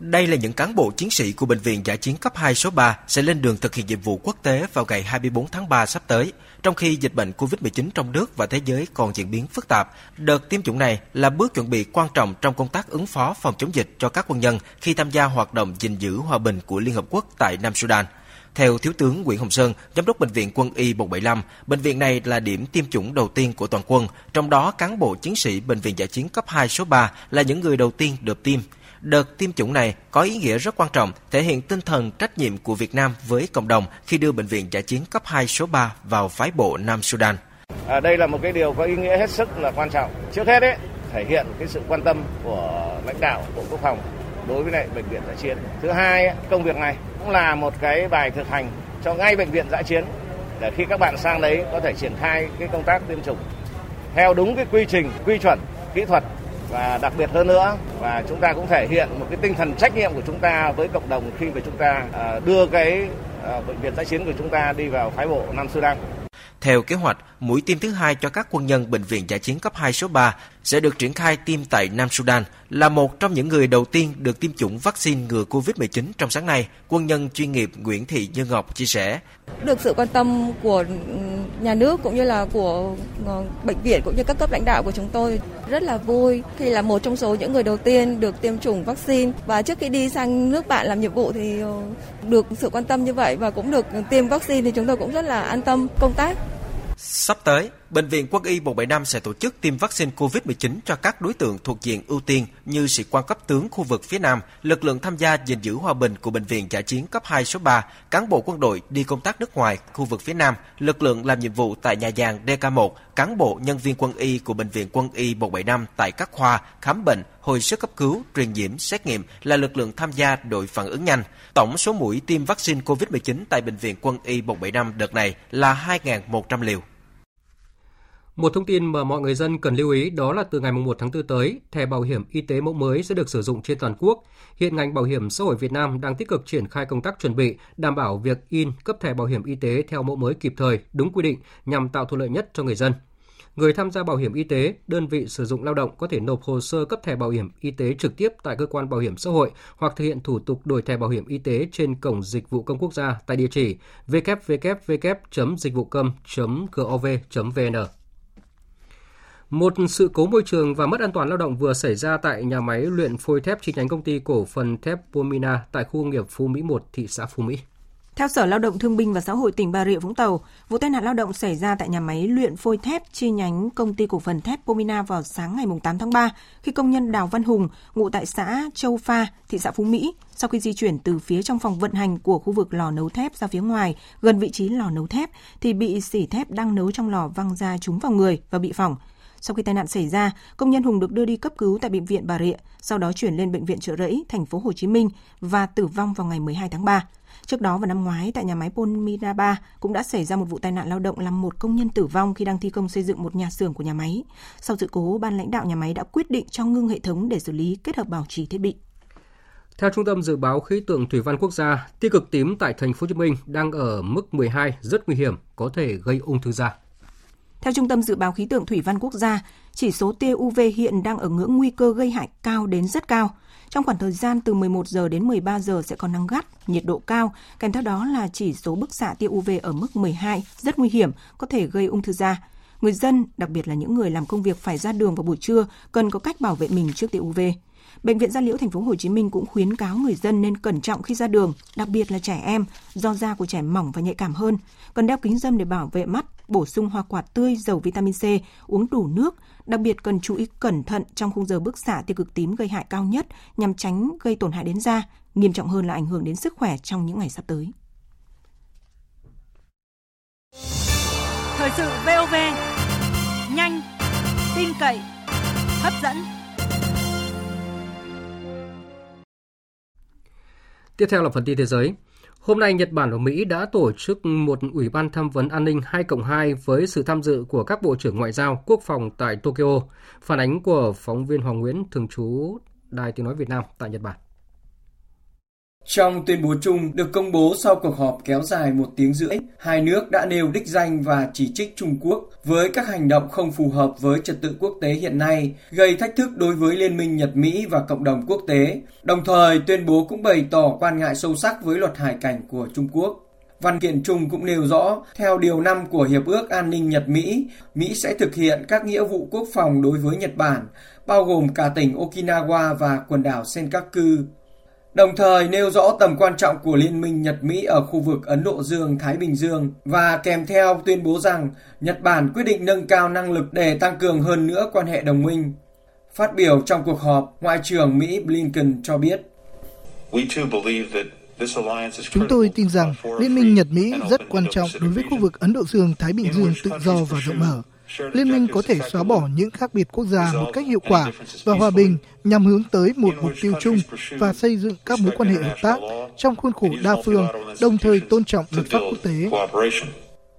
Đây là những cán bộ chiến sĩ của Bệnh viện Giả chiến cấp 2 số 3 sẽ lên đường thực hiện nhiệm vụ quốc tế vào ngày 24 tháng 3 sắp tới. Trong khi dịch bệnh COVID-19 trong nước và thế giới còn diễn biến phức tạp, đợt tiêm chủng này là bước chuẩn bị quan trọng trong công tác ứng phó phòng chống dịch cho các quân nhân khi tham gia hoạt động gìn giữ hòa bình của Liên Hợp Quốc tại Nam Sudan. Theo Thiếu tướng Nguyễn Hồng Sơn, Giám đốc Bệnh viện Quân y 175, bệnh viện này là điểm tiêm chủng đầu tiên của toàn quân, trong đó cán bộ chiến sĩ Bệnh viện giải chiến cấp 2 số 3 là những người đầu tiên được tiêm. Đợt tiêm chủng này có ý nghĩa rất quan trọng, thể hiện tinh thần trách nhiệm của Việt Nam với cộng đồng khi đưa Bệnh viện Giả chiến cấp 2 số 3 vào phái bộ Nam Sudan. À, đây là một cái điều có ý nghĩa hết sức là quan trọng. Trước hết đấy, thể hiện cái sự quan tâm của lãnh đạo Bộ Quốc phòng đối với lại bệnh viện giã chiến. Thứ hai, công việc này cũng là một cái bài thực hành cho ngay bệnh viện giã chiến để khi các bạn sang đấy có thể triển khai cái công tác tiêm chủng theo đúng cái quy trình, quy chuẩn, kỹ thuật và đặc biệt hơn nữa và chúng ta cũng thể hiện một cái tinh thần trách nhiệm của chúng ta với cộng đồng khi mà chúng ta à, đưa cái à, bệnh viện giã chiến của chúng ta đi vào phái bộ Nam Sudan. Theo kế hoạch, mũi tiêm thứ hai cho các quân nhân Bệnh viện giải chiến cấp 2 số 3 sẽ được triển khai tiêm tại Nam Sudan. Là một trong những người đầu tiên được tiêm chủng vaccine ngừa COVID-19 trong sáng nay, quân nhân chuyên nghiệp Nguyễn Thị Như Ngọc chia sẻ. Được sự quan tâm của ừ, nhà nước cũng như là của ờ, bệnh viện cũng như các cấp lãnh đạo của chúng tôi rất là vui khi là một trong số những người đầu tiên được tiêm chủng vaccine và trước khi đi sang nước bạn làm nhiệm vụ thì ờ, được sự quan tâm như vậy và cũng được tiêm vaccine thì chúng tôi cũng rất là an tâm công tác. Sắp tới, Bệnh viện Quân y 175 sẽ tổ chức tiêm vaccine COVID-19 cho các đối tượng thuộc diện ưu tiên như sĩ quan cấp tướng khu vực phía Nam, lực lượng tham gia gìn giữ hòa bình của Bệnh viện Giả chiến cấp 2 số 3, cán bộ quân đội đi công tác nước ngoài khu vực phía Nam, lực lượng làm nhiệm vụ tại nhà giàn DK1, cán bộ nhân viên quân y của Bệnh viện Quân y 175 tại các khoa khám bệnh, hồi sức cấp cứu, truyền nhiễm, xét nghiệm là lực lượng tham gia đội phản ứng nhanh. Tổng số mũi tiêm vaccine COVID-19 tại Bệnh viện Quân y 175 đợt này là 2.100 liều. Một thông tin mà mọi người dân cần lưu ý đó là từ ngày 1 tháng 4 tới, thẻ bảo hiểm y tế mẫu mới sẽ được sử dụng trên toàn quốc. Hiện ngành bảo hiểm xã hội Việt Nam đang tích cực triển khai công tác chuẩn bị, đảm bảo việc in cấp thẻ bảo hiểm y tế theo mẫu mới kịp thời, đúng quy định nhằm tạo thuận lợi nhất cho người dân. Người tham gia bảo hiểm y tế, đơn vị sử dụng lao động có thể nộp hồ sơ cấp thẻ bảo hiểm y tế trực tiếp tại cơ quan bảo hiểm xã hội hoặc thực hiện thủ tục đổi thẻ bảo hiểm y tế trên cổng dịch vụ công quốc gia tại địa chỉ www.dịch-vụ-công.gov.vn. Một sự cố môi trường và mất an toàn lao động vừa xảy ra tại nhà máy luyện phôi thép chi nhánh công ty cổ phần thép Pomina tại khu công nghiệp Phú Mỹ 1, thị xã Phú Mỹ. Theo Sở Lao động Thương binh và Xã hội tỉnh Bà Rịa Vũng Tàu, vụ tai nạn lao động xảy ra tại nhà máy luyện phôi thép chi nhánh công ty cổ phần thép Pomina vào sáng ngày 8 tháng 3 khi công nhân Đào Văn Hùng, ngụ tại xã Châu Pha, thị xã Phú Mỹ, sau khi di chuyển từ phía trong phòng vận hành của khu vực lò nấu thép ra phía ngoài, gần vị trí lò nấu thép thì bị xỉ thép đang nấu trong lò văng ra trúng vào người và bị phỏng. Sau khi tai nạn xảy ra, công nhân Hùng được đưa đi cấp cứu tại bệnh viện Bà Rịa, sau đó chuyển lên bệnh viện Trợ Rẫy, thành phố Hồ Chí Minh và tử vong vào ngày 12 tháng 3. Trước đó vào năm ngoái tại nhà máy Polmira 3 cũng đã xảy ra một vụ tai nạn lao động làm một công nhân tử vong khi đang thi công xây dựng một nhà xưởng của nhà máy. Sau sự cố, ban lãnh đạo nhà máy đã quyết định cho ngưng hệ thống để xử lý kết hợp bảo trì thiết bị. Theo Trung tâm Dự báo Khí tượng Thủy văn Quốc gia, tia cực tím tại thành phố Hồ Chí Minh đang ở mức 12 rất nguy hiểm, có thể gây ung thư da. Theo Trung tâm Dự báo Khí tượng Thủy văn Quốc gia, chỉ số tia UV hiện đang ở ngưỡng nguy cơ gây hại cao đến rất cao. Trong khoảng thời gian từ 11 giờ đến 13 giờ sẽ có nắng gắt, nhiệt độ cao, kèm theo đó là chỉ số bức xạ tia UV ở mức 12, rất nguy hiểm, có thể gây ung thư da. Người dân, đặc biệt là những người làm công việc phải ra đường vào buổi trưa, cần có cách bảo vệ mình trước tia UV. Bệnh viện Gia Liễu thành phố Hồ Chí Minh cũng khuyến cáo người dân nên cẩn trọng khi ra đường, đặc biệt là trẻ em do da của trẻ mỏng và nhạy cảm hơn, cần đeo kính râm để bảo vệ mắt, bổ sung hoa quả tươi giàu vitamin C, uống đủ nước, đặc biệt cần chú ý cẩn thận trong khung giờ bức xạ tia cực tím gây hại cao nhất nhằm tránh gây tổn hại đến da, nghiêm trọng hơn là ảnh hưởng đến sức khỏe trong những ngày sắp tới. Thời sự VOV nhanh, tin cậy, hấp dẫn. Tiếp theo là phần tin thế giới. Hôm nay, Nhật Bản và Mỹ đã tổ chức một ủy ban tham vấn an ninh 2 cộng 2 với sự tham dự của các bộ trưởng ngoại giao, quốc phòng tại Tokyo. Phản ánh của phóng viên Hoàng Nguyễn, thường trú Đài Tiếng Nói Việt Nam tại Nhật Bản. Trong tuyên bố chung được công bố sau cuộc họp kéo dài một tiếng rưỡi, hai nước đã nêu đích danh và chỉ trích Trung Quốc với các hành động không phù hợp với trật tự quốc tế hiện nay, gây thách thức đối với Liên minh Nhật Mỹ và cộng đồng quốc tế. Đồng thời, tuyên bố cũng bày tỏ quan ngại sâu sắc với luật hải cảnh của Trung Quốc. Văn kiện chung cũng nêu rõ, theo điều 5 của Hiệp ước An ninh Nhật-Mỹ, Mỹ sẽ thực hiện các nghĩa vụ quốc phòng đối với Nhật Bản, bao gồm cả tỉnh Okinawa và quần đảo Senkaku đồng thời nêu rõ tầm quan trọng của Liên minh Nhật-Mỹ ở khu vực Ấn Độ Dương-Thái Bình Dương và kèm theo tuyên bố rằng Nhật Bản quyết định nâng cao năng lực để tăng cường hơn nữa quan hệ đồng minh. Phát biểu trong cuộc họp, Ngoại trưởng Mỹ Blinken cho biết. Chúng tôi tin rằng Liên minh Nhật-Mỹ rất quan trọng đối với khu vực Ấn Độ Dương-Thái Bình Dương tự do và rộng mở. Liên minh có thể xóa bỏ những khác biệt quốc gia một cách hiệu quả và hòa bình nhằm hướng tới một mục tiêu chung và xây dựng các mối quan hệ hợp tác trong khuôn khổ đa phương, đồng thời tôn trọng luật pháp quốc tế.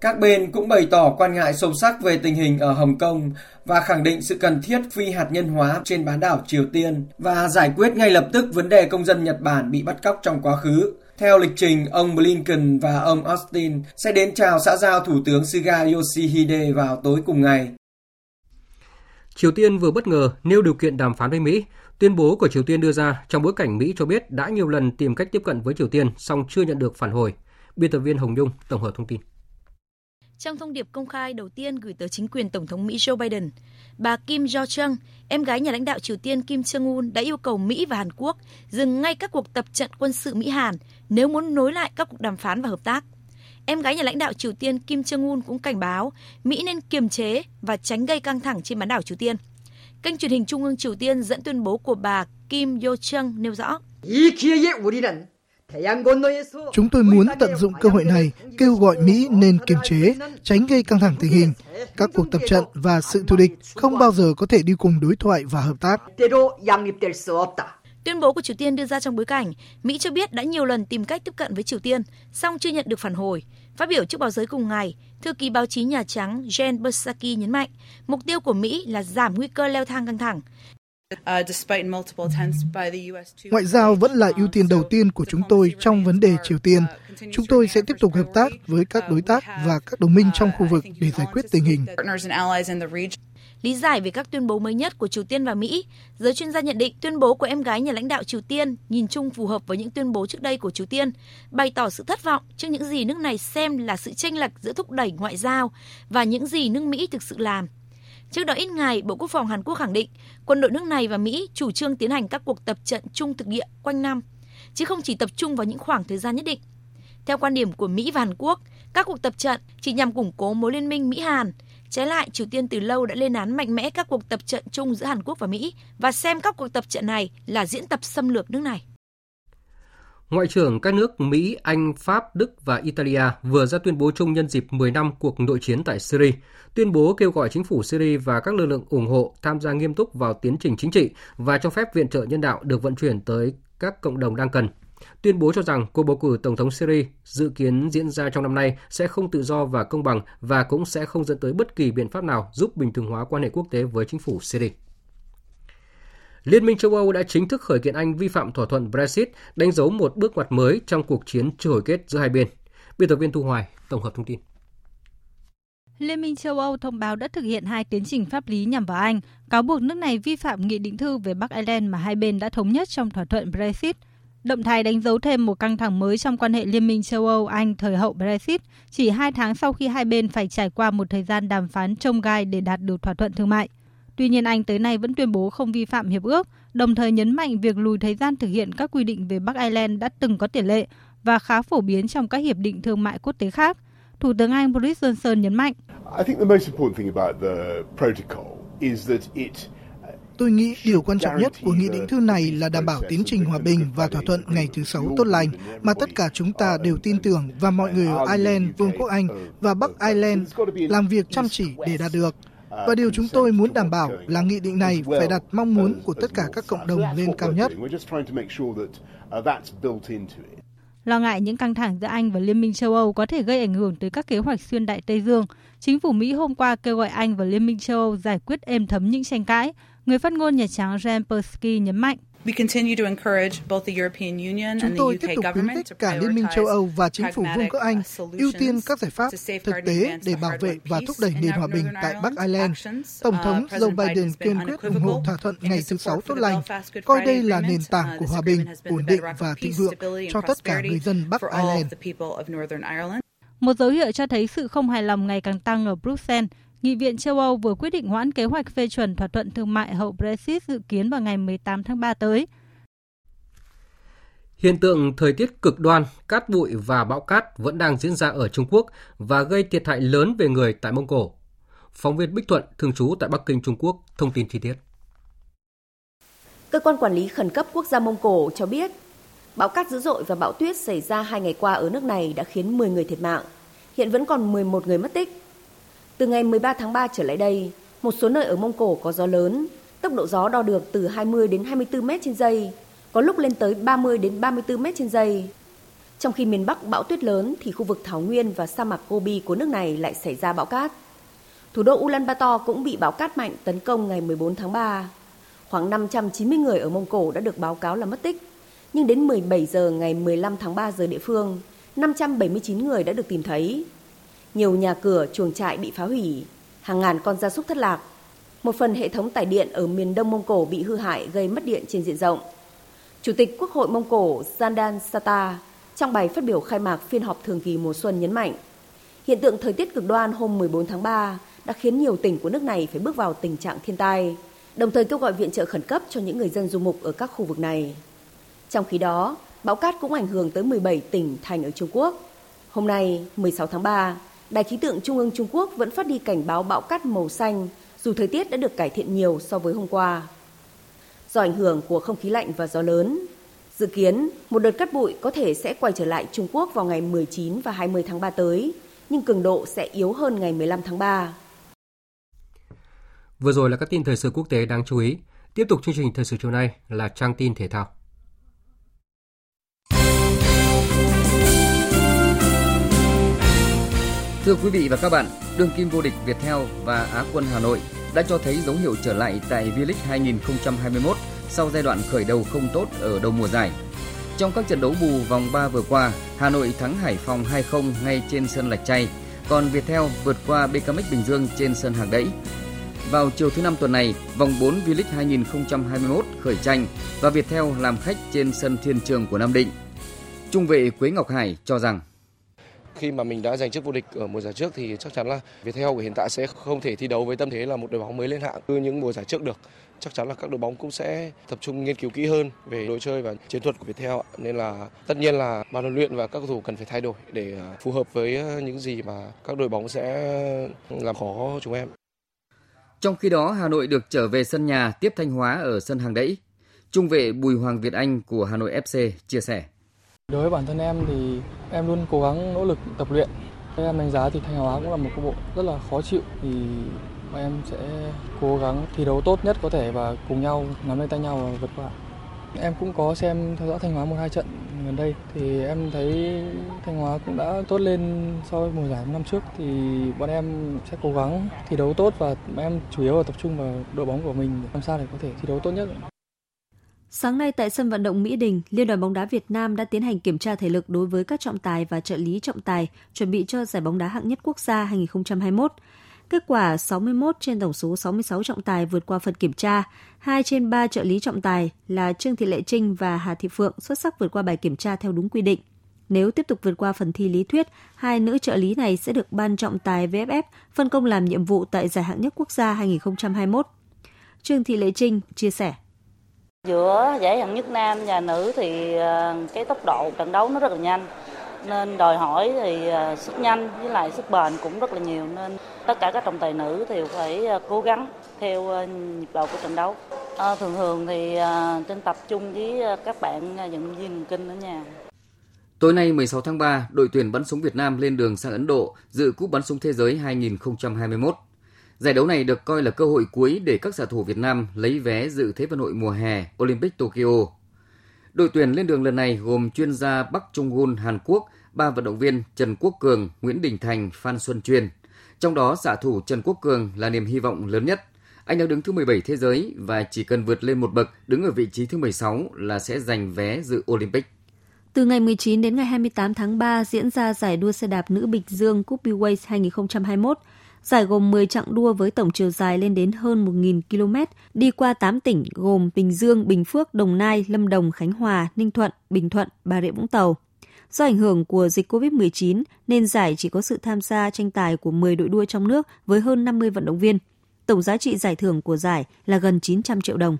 Các bên cũng bày tỏ quan ngại sâu sắc về tình hình ở Hồng Kông và khẳng định sự cần thiết phi hạt nhân hóa trên bán đảo Triều Tiên và giải quyết ngay lập tức vấn đề công dân Nhật Bản bị bắt cóc trong quá khứ. Theo lịch trình, ông Blinken và ông Austin sẽ đến chào xã giao Thủ tướng Suga Yoshihide vào tối cùng ngày. Triều Tiên vừa bất ngờ nêu điều kiện đàm phán với Mỹ. Tuyên bố của Triều Tiên đưa ra trong bối cảnh Mỹ cho biết đã nhiều lần tìm cách tiếp cận với Triều Tiên song chưa nhận được phản hồi. Biên tập viên Hồng Nhung tổng hợp thông tin. Trong thông điệp công khai đầu tiên gửi tới chính quyền Tổng thống Mỹ Joe Biden, bà Kim Jo Chung, em gái nhà lãnh đạo Triều Tiên Kim Jong Un đã yêu cầu Mỹ và Hàn Quốc dừng ngay các cuộc tập trận quân sự Mỹ-Hàn nếu muốn nối lại các cuộc đàm phán và hợp tác. Em gái nhà lãnh đạo Triều Tiên Kim Jong Un cũng cảnh báo Mỹ nên kiềm chế và tránh gây căng thẳng trên bán đảo Triều Tiên. Kênh truyền hình Trung ương Triều Tiên dẫn tuyên bố của bà Kim Yo Chung nêu rõ. Chúng tôi muốn tận dụng cơ hội này kêu gọi Mỹ nên kiềm chế, tránh gây căng thẳng tình hình. Các cuộc tập trận và sự thù địch không bao giờ có thể đi cùng đối thoại và hợp tác. Tuyên bố của Triều Tiên đưa ra trong bối cảnh Mỹ cho biết đã nhiều lần tìm cách tiếp cận với Triều Tiên, song chưa nhận được phản hồi. Phát biểu trước báo giới cùng ngày, thư ký báo chí Nhà Trắng Jen Psaki nhấn mạnh mục tiêu của Mỹ là giảm nguy cơ leo thang căng thẳng. Ngoại giao vẫn là ưu tiên đầu tiên của chúng tôi trong vấn đề Triều Tiên. Chúng tôi sẽ tiếp tục hợp tác với các đối tác và các đồng minh trong khu vực để giải quyết tình hình. Lý giải về các tuyên bố mới nhất của Triều Tiên và Mỹ, giới chuyên gia nhận định tuyên bố của em gái nhà lãnh đạo Triều Tiên nhìn chung phù hợp với những tuyên bố trước đây của Triều Tiên, bày tỏ sự thất vọng trước những gì nước này xem là sự chênh lệch giữa thúc đẩy ngoại giao và những gì nước Mỹ thực sự làm. Trước đó ít ngày, Bộ Quốc phòng Hàn Quốc khẳng định quân đội nước này và Mỹ chủ trương tiến hành các cuộc tập trận chung thực địa quanh năm, chứ không chỉ tập trung vào những khoảng thời gian nhất định. Theo quan điểm của Mỹ và Hàn Quốc, các cuộc tập trận chỉ nhằm củng cố mối liên minh Mỹ-Hàn. Trái lại, Triều Tiên từ lâu đã lên án mạnh mẽ các cuộc tập trận chung giữa Hàn Quốc và Mỹ và xem các cuộc tập trận này là diễn tập xâm lược nước này. Ngoại trưởng các nước Mỹ, Anh, Pháp, Đức và Italia vừa ra tuyên bố chung nhân dịp 10 năm cuộc nội chiến tại Syria. Tuyên bố kêu gọi chính phủ Syria và các lực lượng ủng hộ tham gia nghiêm túc vào tiến trình chính trị và cho phép viện trợ nhân đạo được vận chuyển tới các cộng đồng đang cần. Tuyên bố cho rằng cuộc bầu cử Tổng thống Syria dự kiến diễn ra trong năm nay sẽ không tự do và công bằng và cũng sẽ không dẫn tới bất kỳ biện pháp nào giúp bình thường hóa quan hệ quốc tế với chính phủ Syria. Liên minh châu Âu đã chính thức khởi kiện Anh vi phạm thỏa thuận Brexit, đánh dấu một bước ngoặt mới trong cuộc chiến chưa hồi kết giữa hai bên. Biên tập viên Thu Hoài tổng hợp thông tin. Liên minh châu Âu thông báo đã thực hiện hai tiến trình pháp lý nhằm vào Anh, cáo buộc nước này vi phạm nghị định thư về Bắc Ireland mà hai bên đã thống nhất trong thỏa thuận Brexit. Động thái đánh dấu thêm một căng thẳng mới trong quan hệ Liên minh châu Âu-Anh thời hậu Brexit, chỉ hai tháng sau khi hai bên phải trải qua một thời gian đàm phán trông gai để đạt được thỏa thuận thương mại. Tuy nhiên Anh tới nay vẫn tuyên bố không vi phạm hiệp ước, đồng thời nhấn mạnh việc lùi thời gian thực hiện các quy định về Bắc Ireland đã từng có tiền lệ và khá phổ biến trong các hiệp định thương mại quốc tế khác. Thủ tướng Anh Boris Johnson nhấn mạnh. Tôi nghĩ điều quan trọng nhất của nghị định thư này là đảm bảo tiến trình hòa bình và thỏa thuận ngày thứ Sáu tốt lành mà tất cả chúng ta đều tin tưởng và mọi người ở Ireland, Vương quốc Anh và Bắc Ireland làm việc chăm chỉ để đạt được. Và điều chúng tôi muốn đảm bảo là nghị định này phải đặt mong muốn của tất cả các cộng đồng lên cao nhất. Lo ngại những căng thẳng giữa Anh và Liên minh châu Âu có thể gây ảnh hưởng tới các kế hoạch xuyên đại Tây Dương, chính phủ Mỹ hôm qua kêu gọi Anh và Liên minh châu Âu giải quyết êm thấm những tranh cãi. Người phát ngôn Nhà Trắng Jen Psaki nhấn mạnh. Chúng tôi tiếp tục khuyến khích cả Liên minh châu Âu và chính phủ Vương quốc Anh ưu tiên các giải pháp thực tế để bảo vệ và thúc đẩy nền hòa bình tại Bắc Ireland. Tổng thống Joe Biden kiên quyết ủng hộ thỏa thuận ngày thứ Sáu tốt lành, coi đây là nền tảng của hòa bình, ổn định và thịnh vượng cho tất cả người dân Bắc Ireland. Một dấu hiệu cho thấy sự không hài lòng ngày càng tăng ở Bruxelles Nghị viện châu Âu vừa quyết định hoãn kế hoạch phê chuẩn thỏa thuận thương mại hậu Brexit dự kiến vào ngày 18 tháng 3 tới. Hiện tượng thời tiết cực đoan, cát bụi và bão cát vẫn đang diễn ra ở Trung Quốc và gây thiệt hại lớn về người tại Mông Cổ. Phóng viên Bích Thuận, thường trú tại Bắc Kinh, Trung Quốc, thông tin chi tiết. Cơ quan quản lý khẩn cấp quốc gia Mông Cổ cho biết, bão cát dữ dội và bão tuyết xảy ra hai ngày qua ở nước này đã khiến 10 người thiệt mạng. Hiện vẫn còn 11 người mất tích từ ngày 13 tháng 3 trở lại đây, một số nơi ở Mông Cổ có gió lớn, tốc độ gió đo được từ 20 đến 24 mét trên giây, có lúc lên tới 30 đến 34 mét trên giây. Trong khi miền Bắc bão tuyết lớn thì khu vực Thảo Nguyên và sa mạc Gobi của nước này lại xảy ra bão cát. Thủ đô Ulaanbaatar cũng bị bão cát mạnh tấn công ngày 14 tháng 3. Khoảng 590 người ở Mông Cổ đã được báo cáo là mất tích. Nhưng đến 17 giờ ngày 15 tháng 3 giờ địa phương, 579 người đã được tìm thấy. Nhiều nhà cửa, chuồng trại bị phá hủy, hàng ngàn con gia súc thất lạc. Một phần hệ thống tải điện ở miền đông Mông Cổ bị hư hại gây mất điện trên diện rộng. Chủ tịch Quốc hội Mông Cổ Zandan Sata trong bài phát biểu khai mạc phiên họp thường kỳ mùa xuân nhấn mạnh, hiện tượng thời tiết cực đoan hôm 14 tháng 3 đã khiến nhiều tỉnh của nước này phải bước vào tình trạng thiên tai, đồng thời kêu gọi viện trợ khẩn cấp cho những người dân du mục ở các khu vực này. Trong khi đó, bão cát cũng ảnh hưởng tới 17 tỉnh thành ở Trung Quốc. Hôm nay, 16 tháng 3, Đài khí tượng Trung ương Trung Quốc vẫn phát đi cảnh báo bão cát màu xanh dù thời tiết đã được cải thiện nhiều so với hôm qua. Do ảnh hưởng của không khí lạnh và gió lớn, dự kiến một đợt cát bụi có thể sẽ quay trở lại Trung Quốc vào ngày 19 và 20 tháng 3 tới, nhưng cường độ sẽ yếu hơn ngày 15 tháng 3. Vừa rồi là các tin thời sự quốc tế đáng chú ý. Tiếp tục chương trình thời sự chiều nay là trang tin thể thao. Thưa quý vị và các bạn, đương kim vô địch Viettel và Á quân Hà Nội đã cho thấy dấu hiệu trở lại tại V-League 2021 sau giai đoạn khởi đầu không tốt ở đầu mùa giải. Trong các trận đấu bù vòng 3 vừa qua, Hà Nội thắng Hải Phòng 2-0 ngay trên sân Lạch Tray, còn Viettel vượt qua BKMX Bình Dương trên sân Hàng Đẫy. Vào chiều thứ năm tuần này, vòng 4 V-League 2021 khởi tranh và Viettel làm khách trên sân Thiên Trường của Nam Định. Trung vệ Quế Ngọc Hải cho rằng khi mà mình đã giành chức vô địch ở mùa giải trước thì chắc chắn là Viettel của hiện tại sẽ không thể thi đấu với tâm thế là một đội bóng mới lên hạng như những mùa giải trước được. Chắc chắn là các đội bóng cũng sẽ tập trung nghiên cứu kỹ hơn về đội chơi và chiến thuật của Viettel nên là tất nhiên là ban huấn luyện và các cầu thủ cần phải thay đổi để à, phù hợp với à, những gì mà các đội bóng sẽ làm khó chúng em. Trong khi đó, Hà Nội được trở về sân nhà tiếp Thanh Hóa ở sân hàng đẫy. Trung vệ Bùi Hoàng Việt Anh của Hà Nội FC chia sẻ. Đối với bản thân em thì em luôn cố gắng nỗ lực tập luyện. Em đánh giá thì Thanh Hóa cũng là một câu bộ rất là khó chịu thì bọn em sẽ cố gắng thi đấu tốt nhất có thể và cùng nhau nắm lấy tay nhau và vượt qua. Em cũng có xem theo dõi Thanh Hóa một hai trận gần đây thì em thấy Thanh Hóa cũng đã tốt lên so với mùa giải năm trước thì bọn em sẽ cố gắng thi đấu tốt và em chủ yếu là tập trung vào đội bóng của mình, làm sao để có thể thi đấu tốt nhất. Sáng nay tại sân vận động Mỹ Đình, Liên đoàn bóng đá Việt Nam đã tiến hành kiểm tra thể lực đối với các trọng tài và trợ lý trọng tài chuẩn bị cho giải bóng đá hạng nhất quốc gia 2021. Kết quả 61 trên tổng số 66 trọng tài vượt qua phần kiểm tra, 2 trên 3 trợ lý trọng tài là Trương Thị Lệ Trinh và Hà Thị Phượng xuất sắc vượt qua bài kiểm tra theo đúng quy định. Nếu tiếp tục vượt qua phần thi lý thuyết, hai nữ trợ lý này sẽ được ban trọng tài VFF phân công làm nhiệm vụ tại giải hạng nhất quốc gia 2021. Trương Thị Lệ Trinh chia sẻ. Giữa giải hạng nhất nam và nữ thì ờ, cái tốc độ trận đấu nó rất là nhanh nên đòi hỏi thì ờ, sức nhanh với lại sức bền cũng rất là nhiều nên tất cả các trọng tài nữ thì phải ờ, cố gắng theo nhịp độ của trận đấu. À, thường thường thì trên tập trung với các bạn vận viên kinh ở nhà. Tối nay 16 tháng 3, đội tuyển bắn súng Việt Nam lên đường sang Ấn Độ dự cúp bắn súng thế giới 2021. Giải đấu này được coi là cơ hội cuối để các xạ thủ Việt Nam lấy vé dự Thế vận hội mùa hè Olympic Tokyo. Đội tuyển lên đường lần này gồm chuyên gia Bắc Trung Gun Hàn Quốc, ba vận động viên Trần Quốc Cường, Nguyễn Đình Thành, Phan Xuân Chuyên. Trong đó xạ thủ Trần Quốc Cường là niềm hy vọng lớn nhất. Anh đang đứng thứ 17 thế giới và chỉ cần vượt lên một bậc đứng ở vị trí thứ 16 là sẽ giành vé dự Olympic. Từ ngày 19 đến ngày 28 tháng 3 diễn ra giải đua xe đạp nữ Bịch Dương Cup Bways 2021. Giải gồm 10 chặng đua với tổng chiều dài lên đến hơn 1.000 km, đi qua 8 tỉnh gồm Bình Dương, Bình Phước, Đồng Nai, Lâm Đồng, Khánh Hòa, Ninh Thuận, Bình Thuận, Bà Rịa Vũng Tàu. Do ảnh hưởng của dịch COVID-19 nên giải chỉ có sự tham gia tranh tài của 10 đội đua trong nước với hơn 50 vận động viên. Tổng giá trị giải thưởng của giải là gần 900 triệu đồng.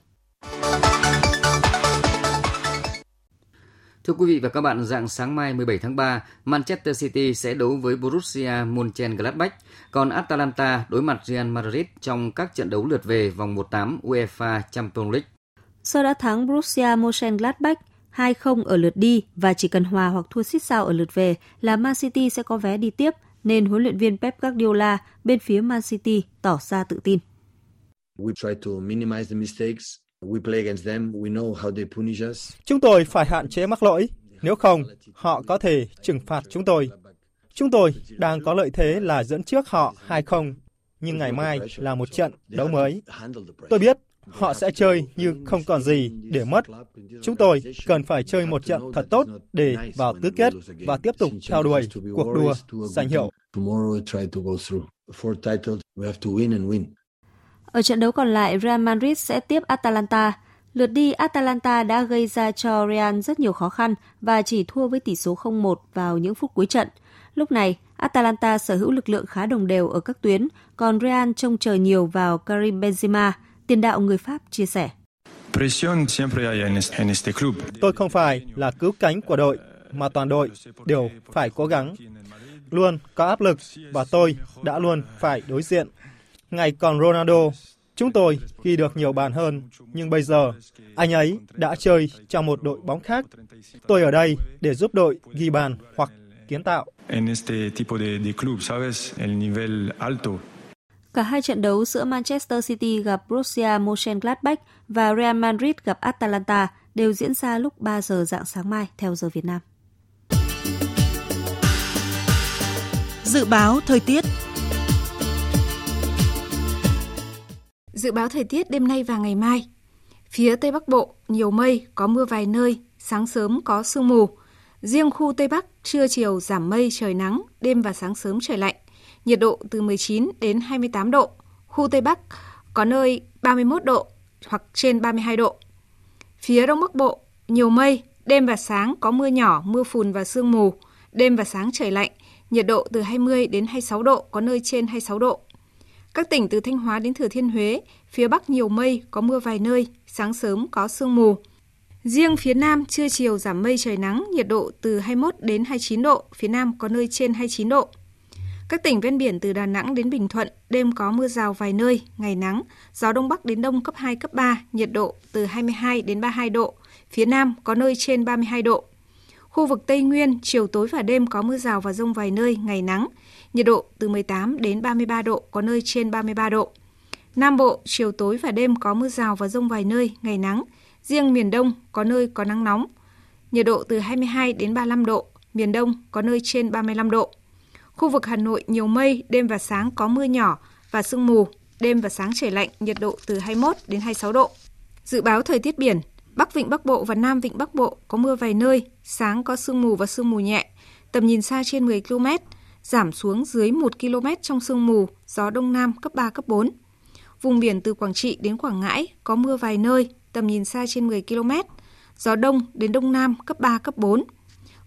Thưa quý vị và các bạn, dạng sáng mai 17 tháng 3, Manchester City sẽ đấu với Borussia Mönchengladbach, còn Atalanta đối mặt Real Madrid trong các trận đấu lượt về vòng 1/8 UEFA Champions League. Sau đã thắng Borussia Mönchengladbach 2-0 ở lượt đi và chỉ cần hòa hoặc thua xít sao ở lượt về là Man City sẽ có vé đi tiếp, nên huấn luyện viên Pep Guardiola bên phía Man City tỏ ra tự tin. We try to minimize the mistakes Chúng tôi phải hạn chế mắc lỗi, nếu không, họ có thể trừng phạt chúng tôi. Chúng tôi đang có lợi thế là dẫn trước họ 2-0, nhưng ngày mai là một trận đấu mới. Tôi biết họ sẽ chơi như không còn gì để mất. Chúng tôi cần phải chơi một trận thật tốt để vào tứ kết và tiếp tục theo đuổi cuộc đua giành hiệu. Ở trận đấu còn lại, Real Madrid sẽ tiếp Atalanta. Lượt đi, Atalanta đã gây ra cho Real rất nhiều khó khăn và chỉ thua với tỷ số 0-1 vào những phút cuối trận. Lúc này, Atalanta sở hữu lực lượng khá đồng đều ở các tuyến, còn Real trông chờ nhiều vào Karim Benzema, tiền đạo người Pháp chia sẻ. Tôi không phải là cứu cánh của đội, mà toàn đội đều phải cố gắng. Luôn có áp lực và tôi đã luôn phải đối diện Ngày còn Ronaldo, chúng tôi ghi được nhiều bàn hơn, nhưng bây giờ anh ấy đã chơi trong một đội bóng khác. Tôi ở đây để giúp đội ghi bàn hoặc kiến tạo. Cả hai trận đấu giữa Manchester City gặp Borussia Mönchengladbach và Real Madrid gặp Atalanta đều diễn ra lúc 3 giờ dạng sáng mai theo giờ Việt Nam. Dự báo thời tiết Dự báo thời tiết đêm nay và ngày mai. Phía Tây Bắc Bộ, nhiều mây, có mưa vài nơi, sáng sớm có sương mù. Riêng khu Tây Bắc, trưa chiều giảm mây, trời nắng, đêm và sáng sớm trời lạnh. Nhiệt độ từ 19 đến 28 độ. Khu Tây Bắc có nơi 31 độ hoặc trên 32 độ. Phía Đông Bắc Bộ, nhiều mây, đêm và sáng có mưa nhỏ, mưa phùn và sương mù. Đêm và sáng trời lạnh, nhiệt độ từ 20 đến 26 độ, có nơi trên 26 độ. Các tỉnh từ Thanh Hóa đến Thừa Thiên Huế, phía Bắc nhiều mây, có mưa vài nơi, sáng sớm có sương mù. Riêng phía Nam, trưa chiều giảm mây trời nắng, nhiệt độ từ 21 đến 29 độ, phía Nam có nơi trên 29 độ. Các tỉnh ven biển từ Đà Nẵng đến Bình Thuận, đêm có mưa rào vài nơi, ngày nắng, gió Đông Bắc đến Đông cấp 2, cấp 3, nhiệt độ từ 22 đến 32 độ, phía Nam có nơi trên 32 độ. Khu vực Tây Nguyên, chiều tối và đêm có mưa rào và rông vài nơi, ngày nắng, nhiệt độ từ 18 đến 33 độ, có nơi trên 33 độ. Nam Bộ, chiều tối và đêm có mưa rào và rông vài nơi, ngày nắng. Riêng miền Đông có nơi có nắng nóng. Nhiệt độ từ 22 đến 35 độ, miền Đông có nơi trên 35 độ. Khu vực Hà Nội nhiều mây, đêm và sáng có mưa nhỏ và sương mù, đêm và sáng trời lạnh, nhiệt độ từ 21 đến 26 độ. Dự báo thời tiết biển, Bắc Vịnh Bắc Bộ và Nam Vịnh Bắc Bộ có mưa vài nơi, sáng có sương mù và sương mù nhẹ, tầm nhìn xa trên 10 km, giảm xuống dưới 1 km trong sương mù, gió Đông Nam cấp 3, cấp 4. Vùng biển từ Quảng Trị đến Quảng Ngãi có mưa vài nơi, tầm nhìn xa trên 10 km, gió Đông đến Đông Nam cấp 3, cấp 4.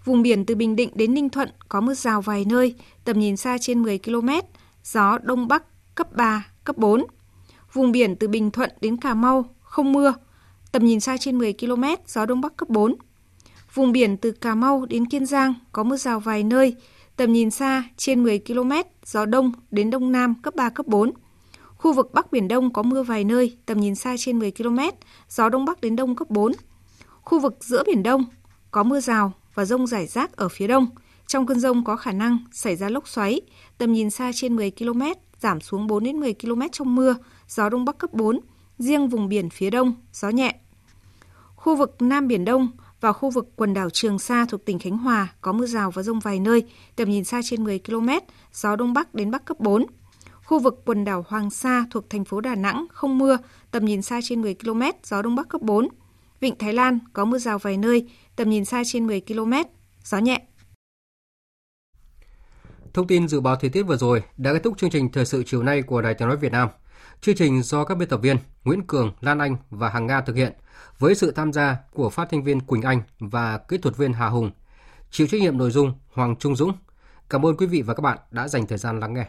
Vùng biển từ Bình Định đến Ninh Thuận có mưa rào vài nơi, tầm nhìn xa trên 10 km, gió Đông Bắc cấp 3, cấp 4. Vùng biển từ Bình Thuận đến Cà Mau không mưa, tầm nhìn xa trên 10 km, gió Đông Bắc cấp 4. Vùng biển từ Cà Mau đến Kiên Giang có mưa rào vài nơi, tầm nhìn xa trên 10 km, gió Đông đến Đông Nam cấp 3, cấp 4. Khu vực Bắc Biển Đông có mưa vài nơi, tầm nhìn xa trên 10 km, gió Đông Bắc đến Đông cấp 4. Khu vực giữa Biển Đông có mưa rào và rông rải rác ở phía đông. Trong cơn rông có khả năng xảy ra lốc xoáy, tầm nhìn xa trên 10 km, giảm xuống 4 đến 10 km trong mưa, gió đông bắc cấp 4, riêng vùng biển phía đông, gió nhẹ. Khu vực Nam Biển Đông và khu vực quần đảo Trường Sa thuộc tỉnh Khánh Hòa có mưa rào và rông vài nơi, tầm nhìn xa trên 10 km, gió đông bắc đến bắc cấp 4. Khu vực quần đảo Hoàng Sa thuộc thành phố Đà Nẵng không mưa, tầm nhìn xa trên 10 km, gió đông bắc cấp 4. Vịnh Thái Lan có mưa rào vài nơi, tầm nhìn xa trên 10 km, gió nhẹ. Thông tin dự báo thời tiết vừa rồi đã kết thúc chương trình thời sự chiều nay của Đài Tiếng nói Việt Nam. Chương trình do các biên tập viên Nguyễn Cường, Lan Anh và Hằng Nga thực hiện với sự tham gia của phát thanh viên Quỳnh Anh và kỹ thuật viên Hà Hùng. Chịu trách nhiệm nội dung Hoàng Trung Dũng. Cảm ơn quý vị và các bạn đã dành thời gian lắng nghe.